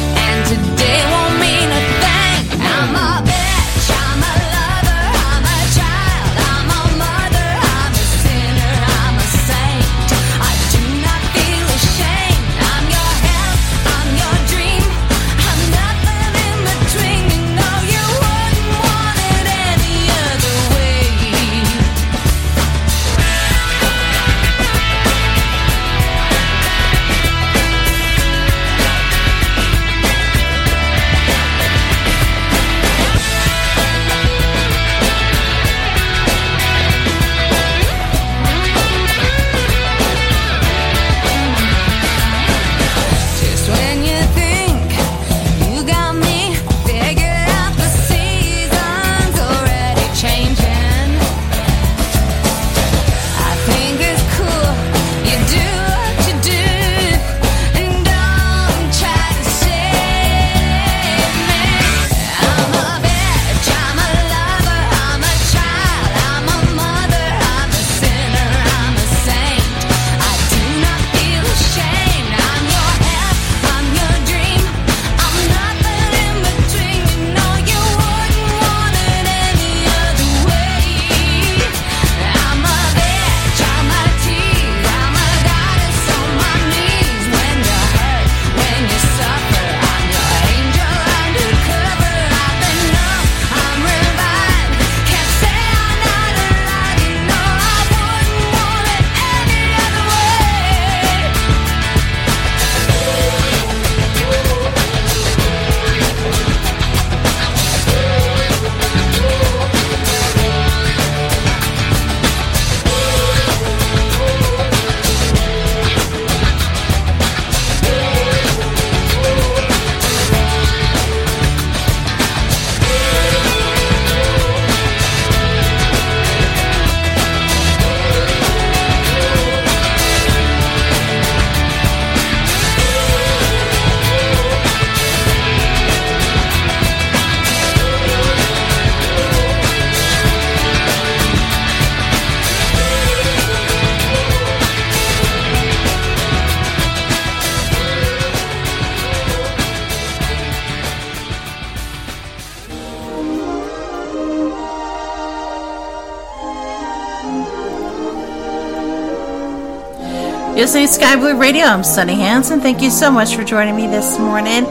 listening to Sky Blue Radio. I'm Sunny Hansen. Thank you so much for joining me this morning.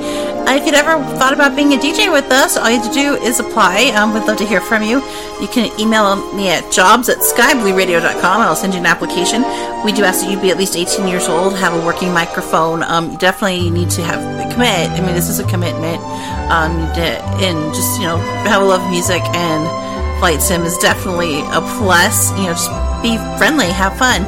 If you'd ever thought about being a DJ with us, all you have to do is apply. Um, we'd love to hear from you. You can email me at jobs at skyblueradio.com and I'll send you an application. We do ask that you be at least 18 years old, have a working microphone. Um, you definitely need to have a commit. I mean, this is a commitment. Um, and just, you know, have a love of music and flight sim is definitely a plus. You know, just be friendly, have fun.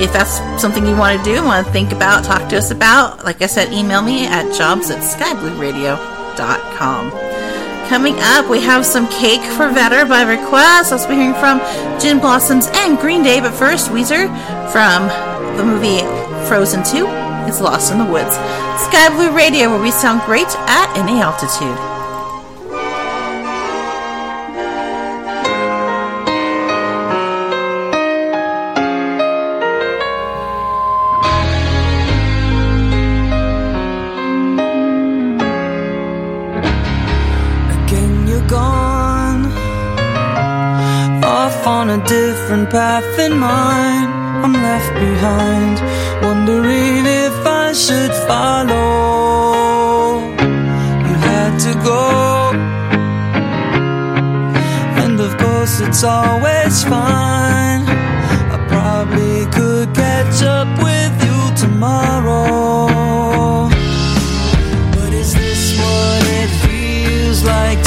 If that's something you want to do, want to think about, talk to us about, like I said, email me at jobs at skyblueradio.com. Coming up, we have some Cake for Vetter by request. I'll be hearing from Gin Blossoms and Green Day, but first, Weezer from the movie Frozen 2 is Lost in the Woods. Sky Blue Radio, where we sound great at any altitude. Different path than mine. I'm left behind, wondering if I should follow. You had to go, and of course, it's always fine. I probably could catch up with you tomorrow. But is this what it feels like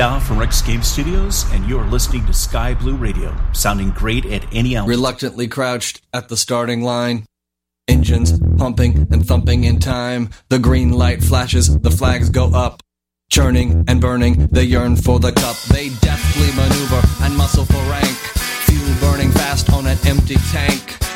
Dow from Rex Game Studios, and you're listening to Sky Blue Radio, sounding great at any hour. Reluctantly crouched at the starting line. Engines pumping and thumping in time. The green light flashes, the flags go up. Churning and burning, they yearn for the cup. They deftly maneuver and muscle for rank. Fuel burning fast on an empty tank.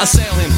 assail him.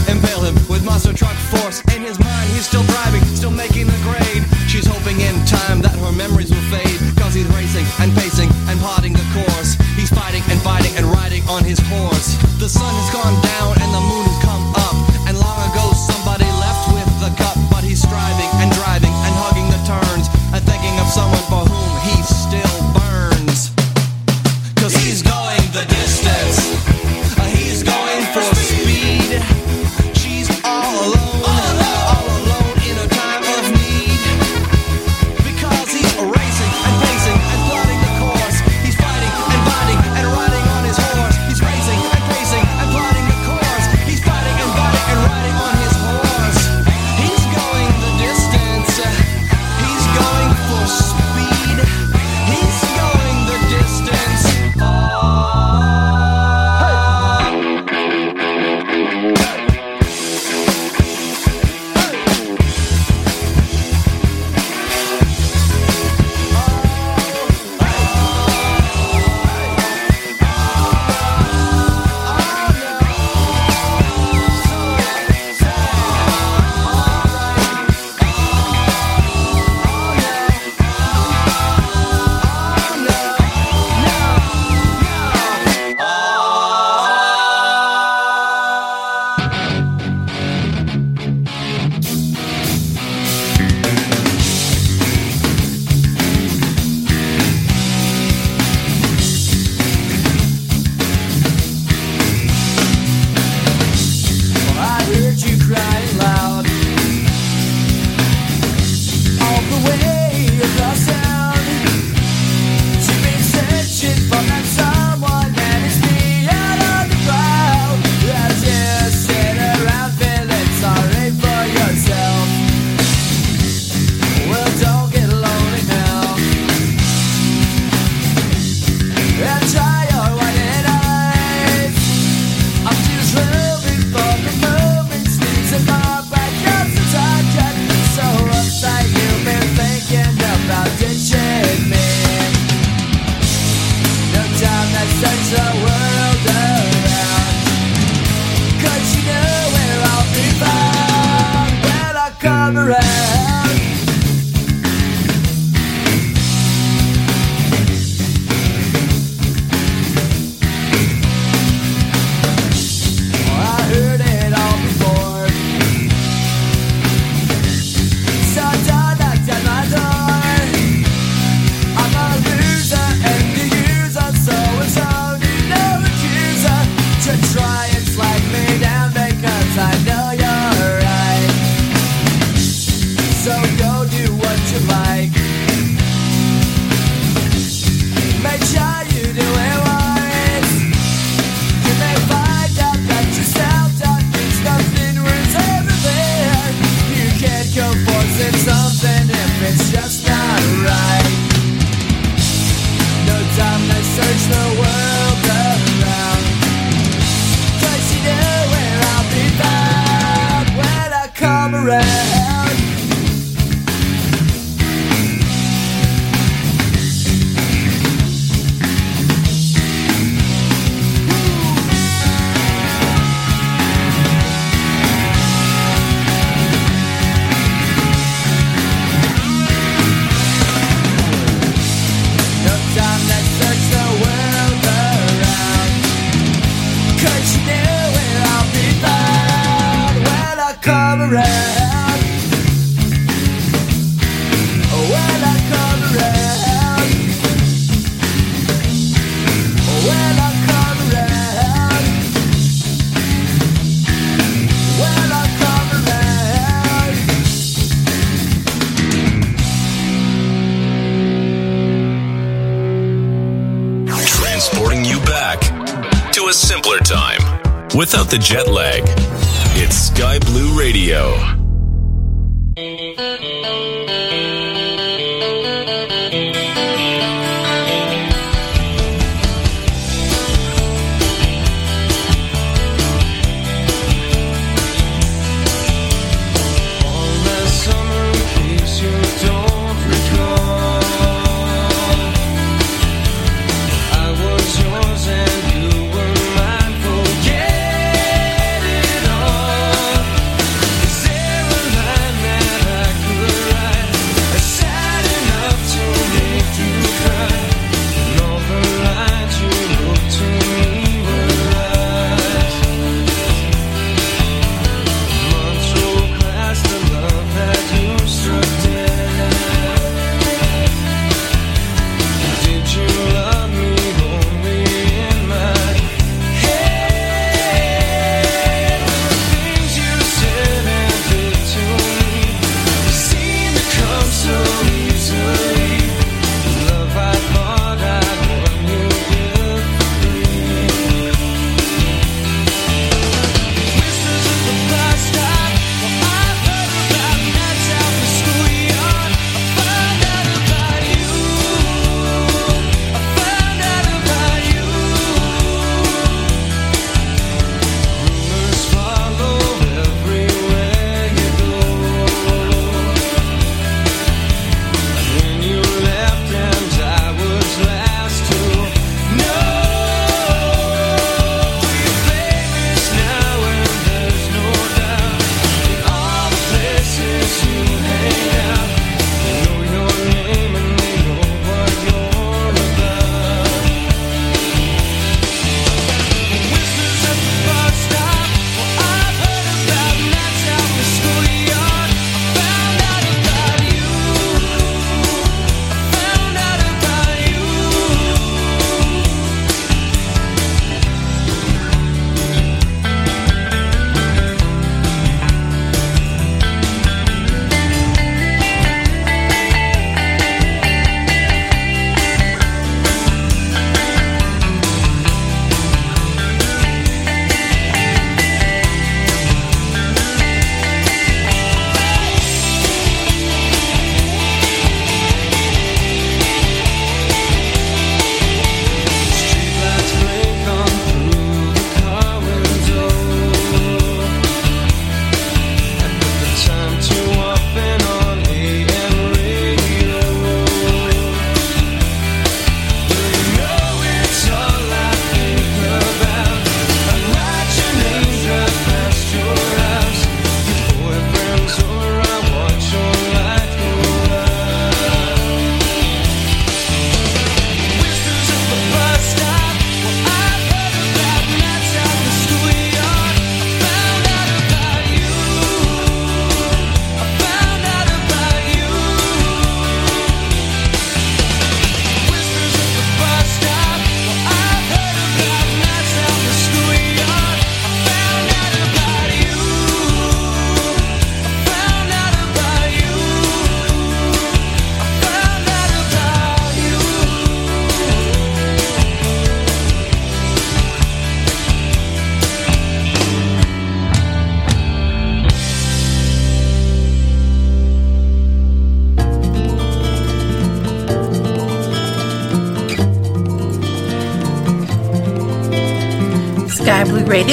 The jet lag.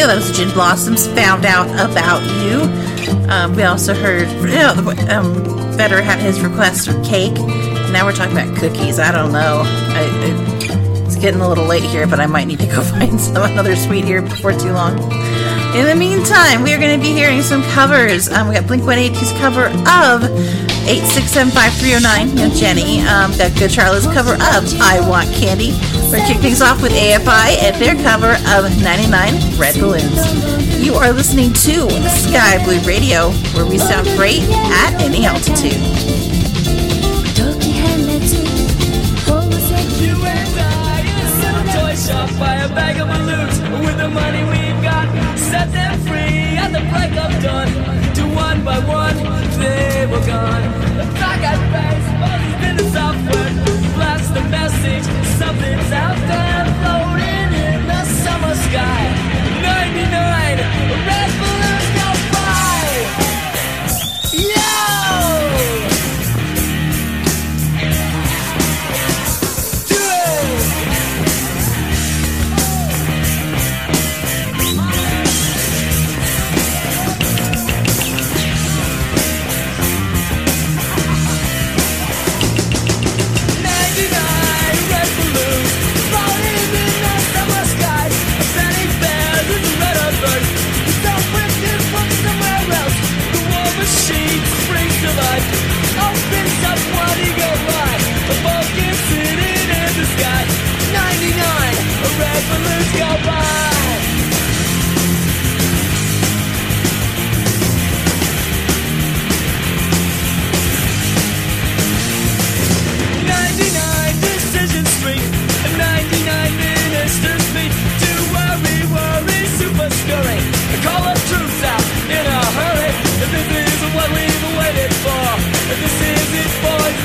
Was Gin Blossoms. Found out about you. Um, we also heard, know, um, Better had his request for cake. Now we're talking about cookies. I don't know. I, I, it's getting a little late here, but I might need to go <laughs> find some another sweet here before too long. In the meantime, we are going to be hearing some covers. Um, we got Blink 182's cover of 8675309, you know, Jenny. Um, got Good Charlotte's cover of I Want Candy. We're kicking things off with AFI at their cover of 99 Red Balloons. You are listening to Sky Blue Radio, where we sound great at any altitude. And I in a bag of balloons with the money we've got. Set them free at the break of dawn. To one by one, they were gone. The clock at face, buzzes in the software. Blast the message, something's out there floating in the summer sky. 99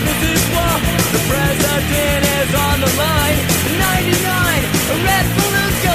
this is war. The president is on the line. Ninety-nine red balloons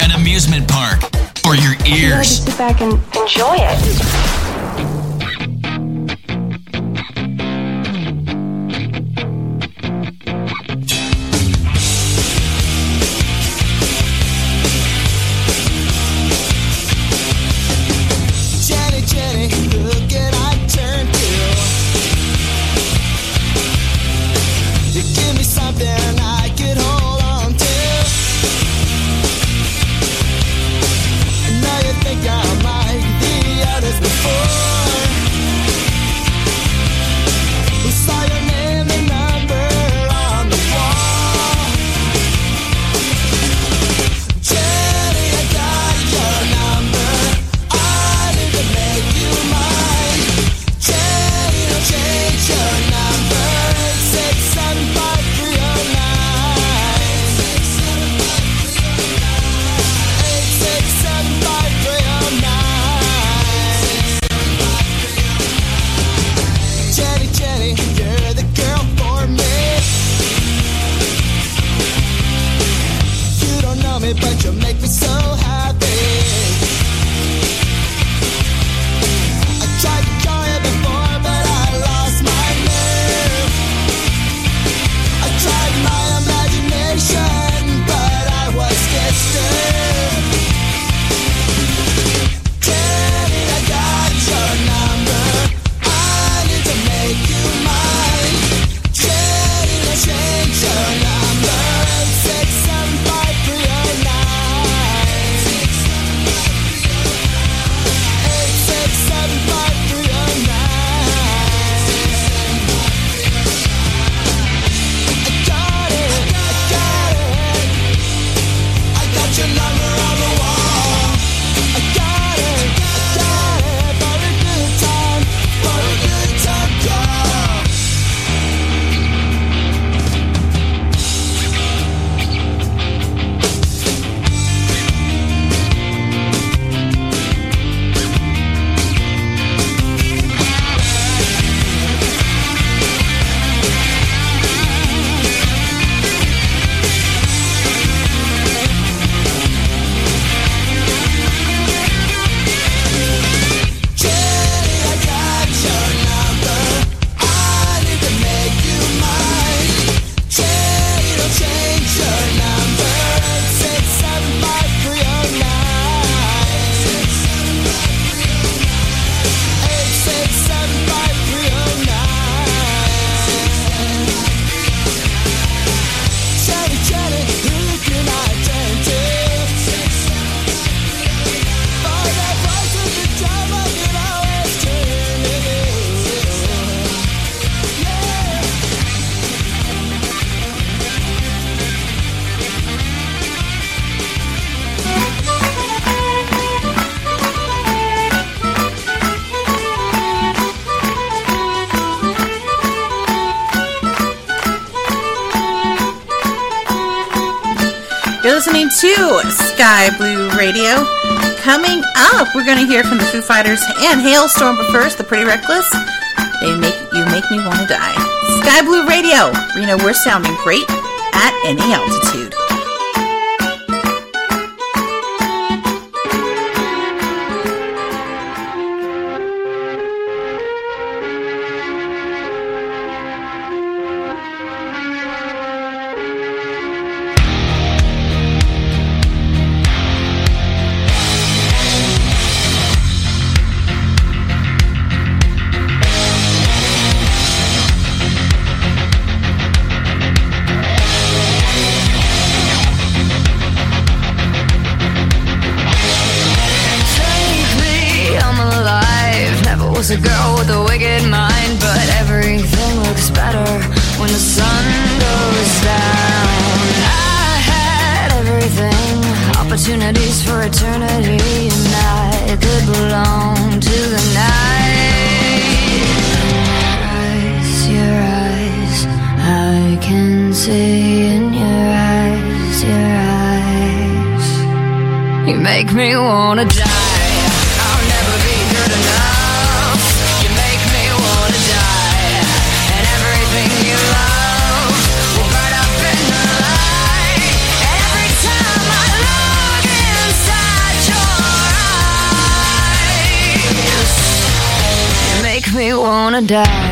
An amusement park for your ears. You just sit back and enjoy it. Radio. Coming up, we're going to hear from the Foo Fighters and Halestorm, but first, the Pretty Reckless. They make you make me want to die. Sky Blue Radio. You know we're sounding great at any altitude. Die.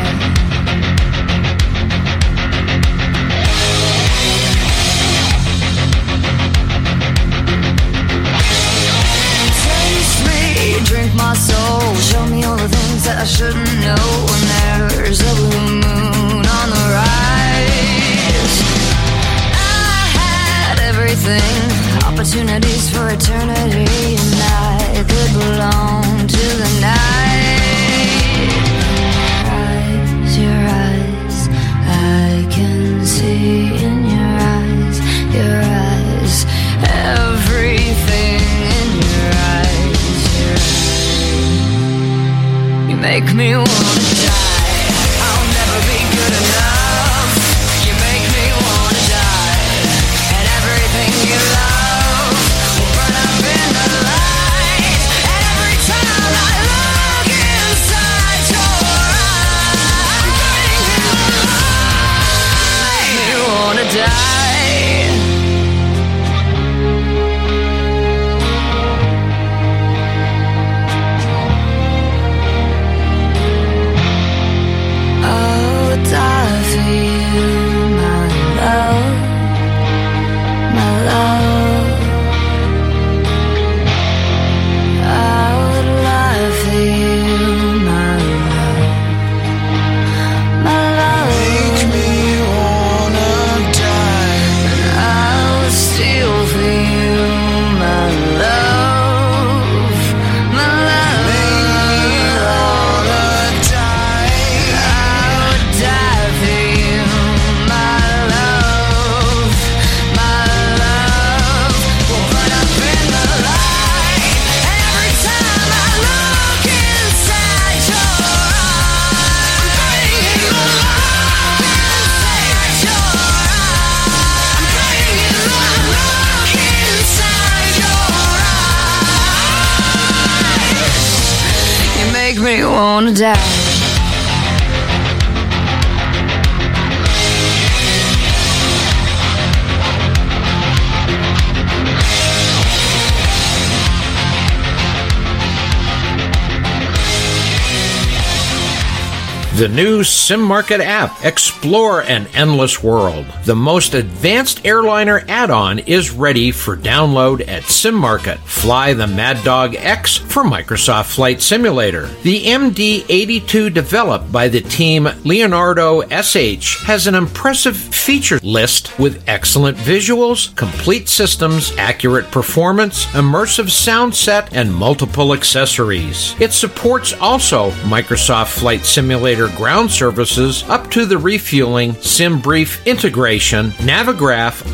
SimMarket app, Explore an Endless World. The most advanced airliner add on is ready for download at SimMarket. Fly the Maddog X for Microsoft Flight Simulator. The MD82 developed by the team Leonardo SH has an impressive feature list with excellent visuals, complete systems, accurate performance, immersive sound set, and multiple accessories. It supports also Microsoft Flight Simulator ground services up to the refueling, SimBrief integration, Navigraph,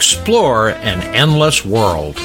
Explore an endless world.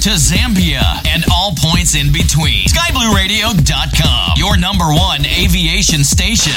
to Zambia and all points in between. SkyBlueRadio.com, your number one aviation station.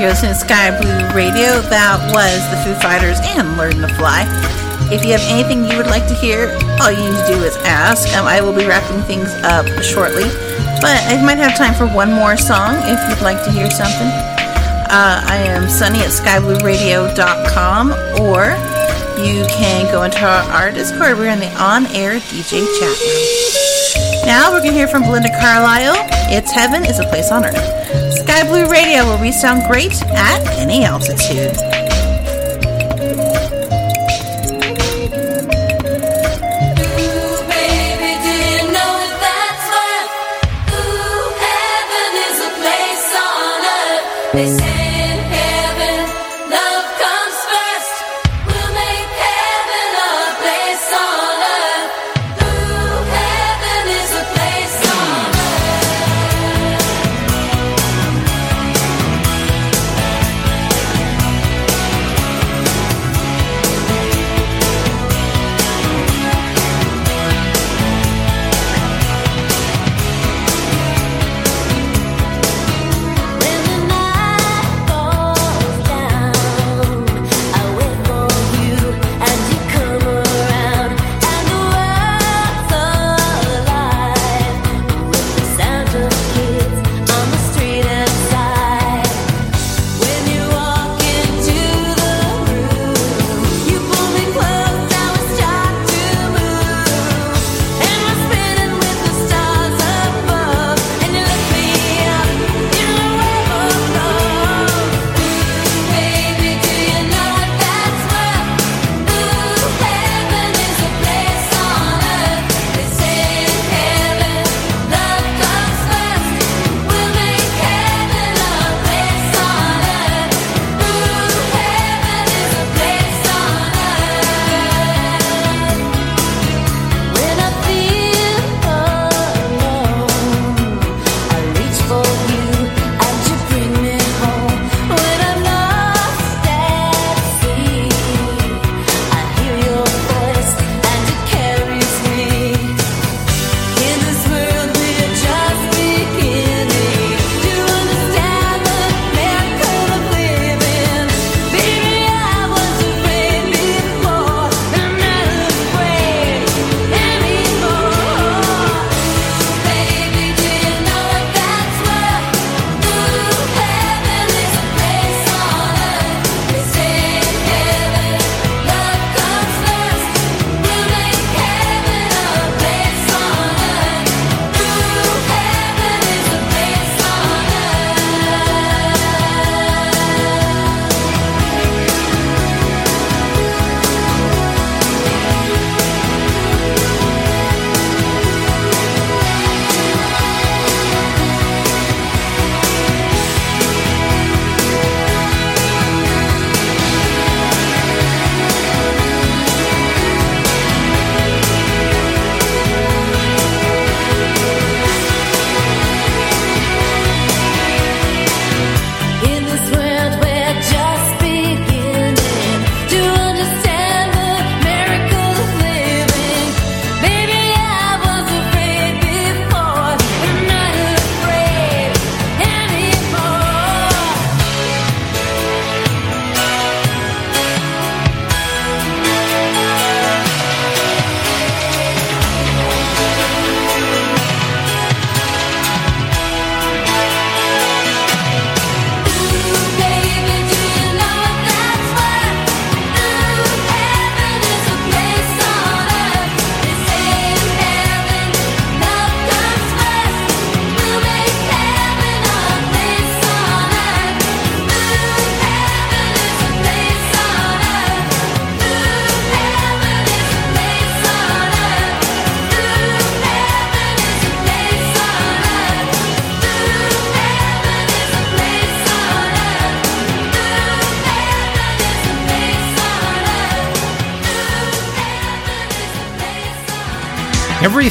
You're Sky Blue Radio. That was the Foo Fighters and Learn to Fly. If you have anything you would like to hear, all you need to do is ask. Um, I will be wrapping things up shortly, but I might have time for one more song if you'd like to hear something. Uh, I am Sunny at skyblueradio.com, or you can go into our, our Discord. We're in the on-air DJ chat room. Now we're going to hear from Belinda Carlisle. It's Heaven is a Place on Earth. Sky Blue Radio, where we sound great at any altitude.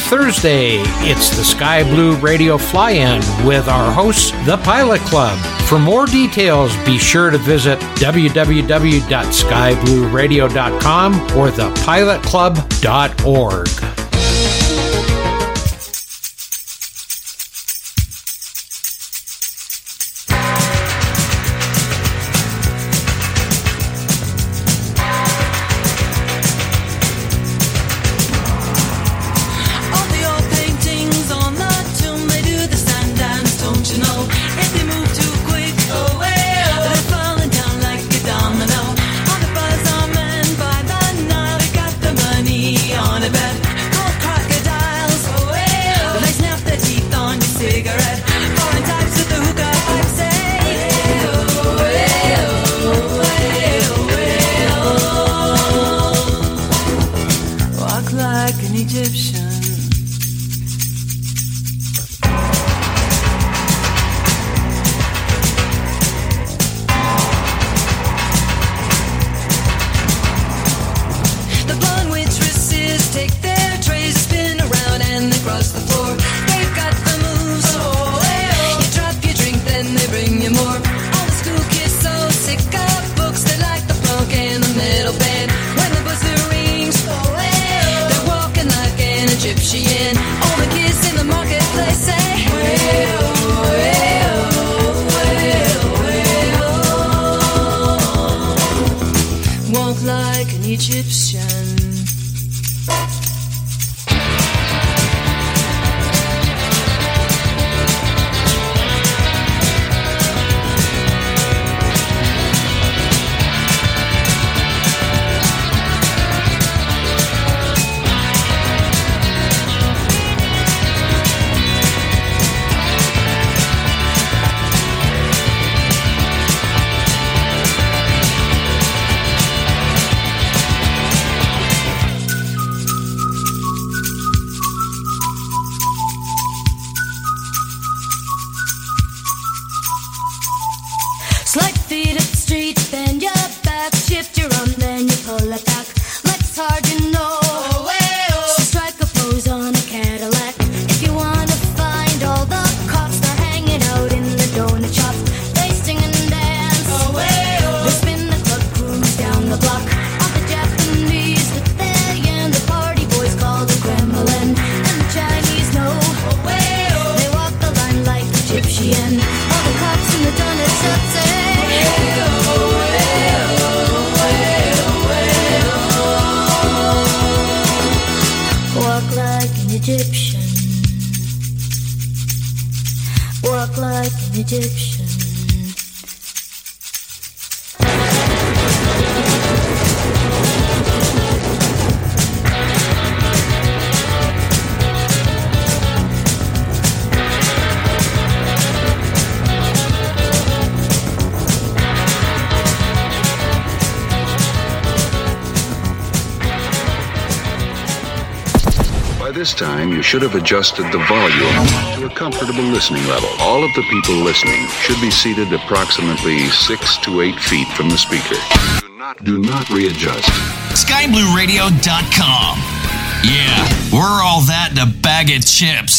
Thursday, it's the Sky Blue Radio Fly In with our hosts, the Pilot Club. For more details, be sure to visit www.skyblueradio.com or thepilotclub.org. should have adjusted the volume to a comfortable listening level. All of the people listening should be seated approximately six to eight feet from the speaker. Do not, do not readjust. SkyBlueRadio.com. Yeah, we're all that in a bag of chips.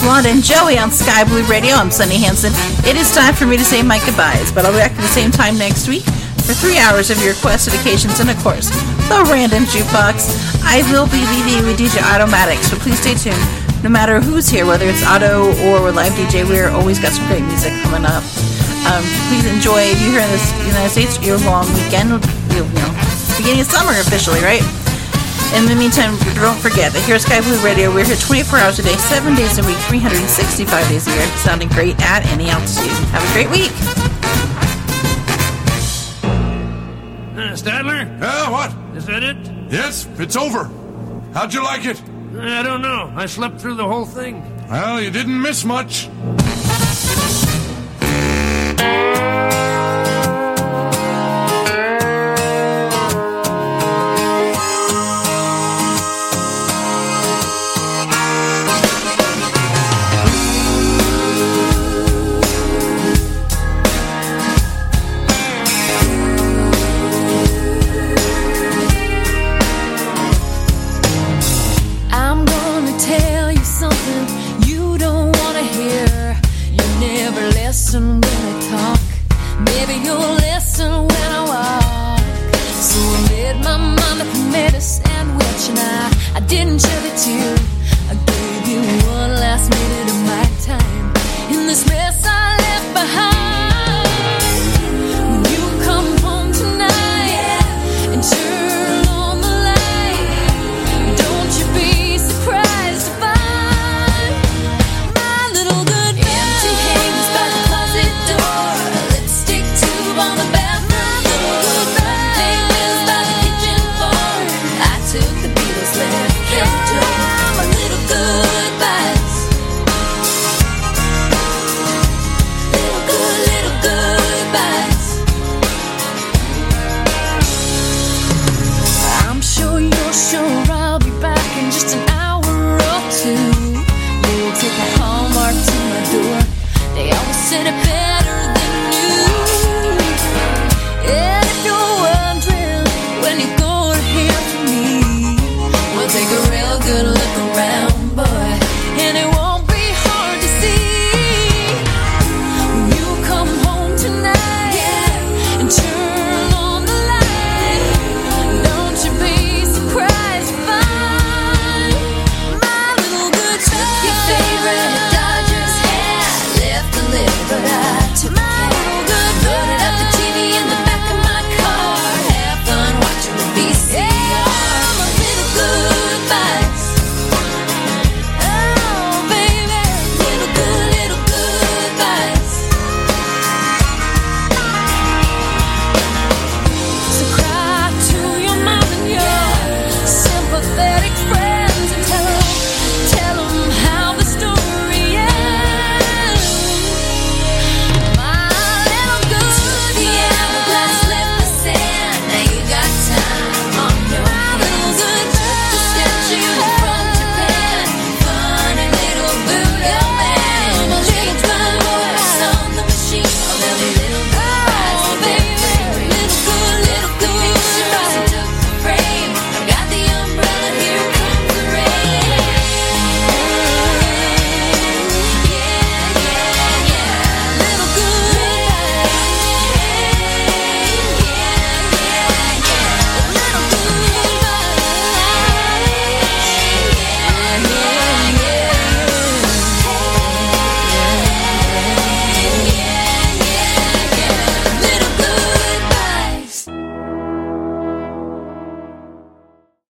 Blonde and Joey on Sky Blue Radio. I'm Sunny Hansen. It is time for me to say my goodbyes, but I'll be back at the same time next week for three hours of your requested occasions and, of course, the random jukebox. I will be leaving with DJ Automatic, so please stay tuned. No matter who's here, whether it's Auto or live DJ, we're always got some great music coming up. Um, please enjoy. If you're here in the United States, your long weekend, you know, beginning of summer officially, right? In the meantime, don't forget that here at Sky Blue Radio, we're here 24 hours a day, 7 days a week, 365 days a year, sounding great at any altitude. Have a great week. Uh, Statler? Yeah, what? Is that it? Yes, it's over. How'd you like it? I don't know. I slept through the whole thing. Well, you didn't miss much.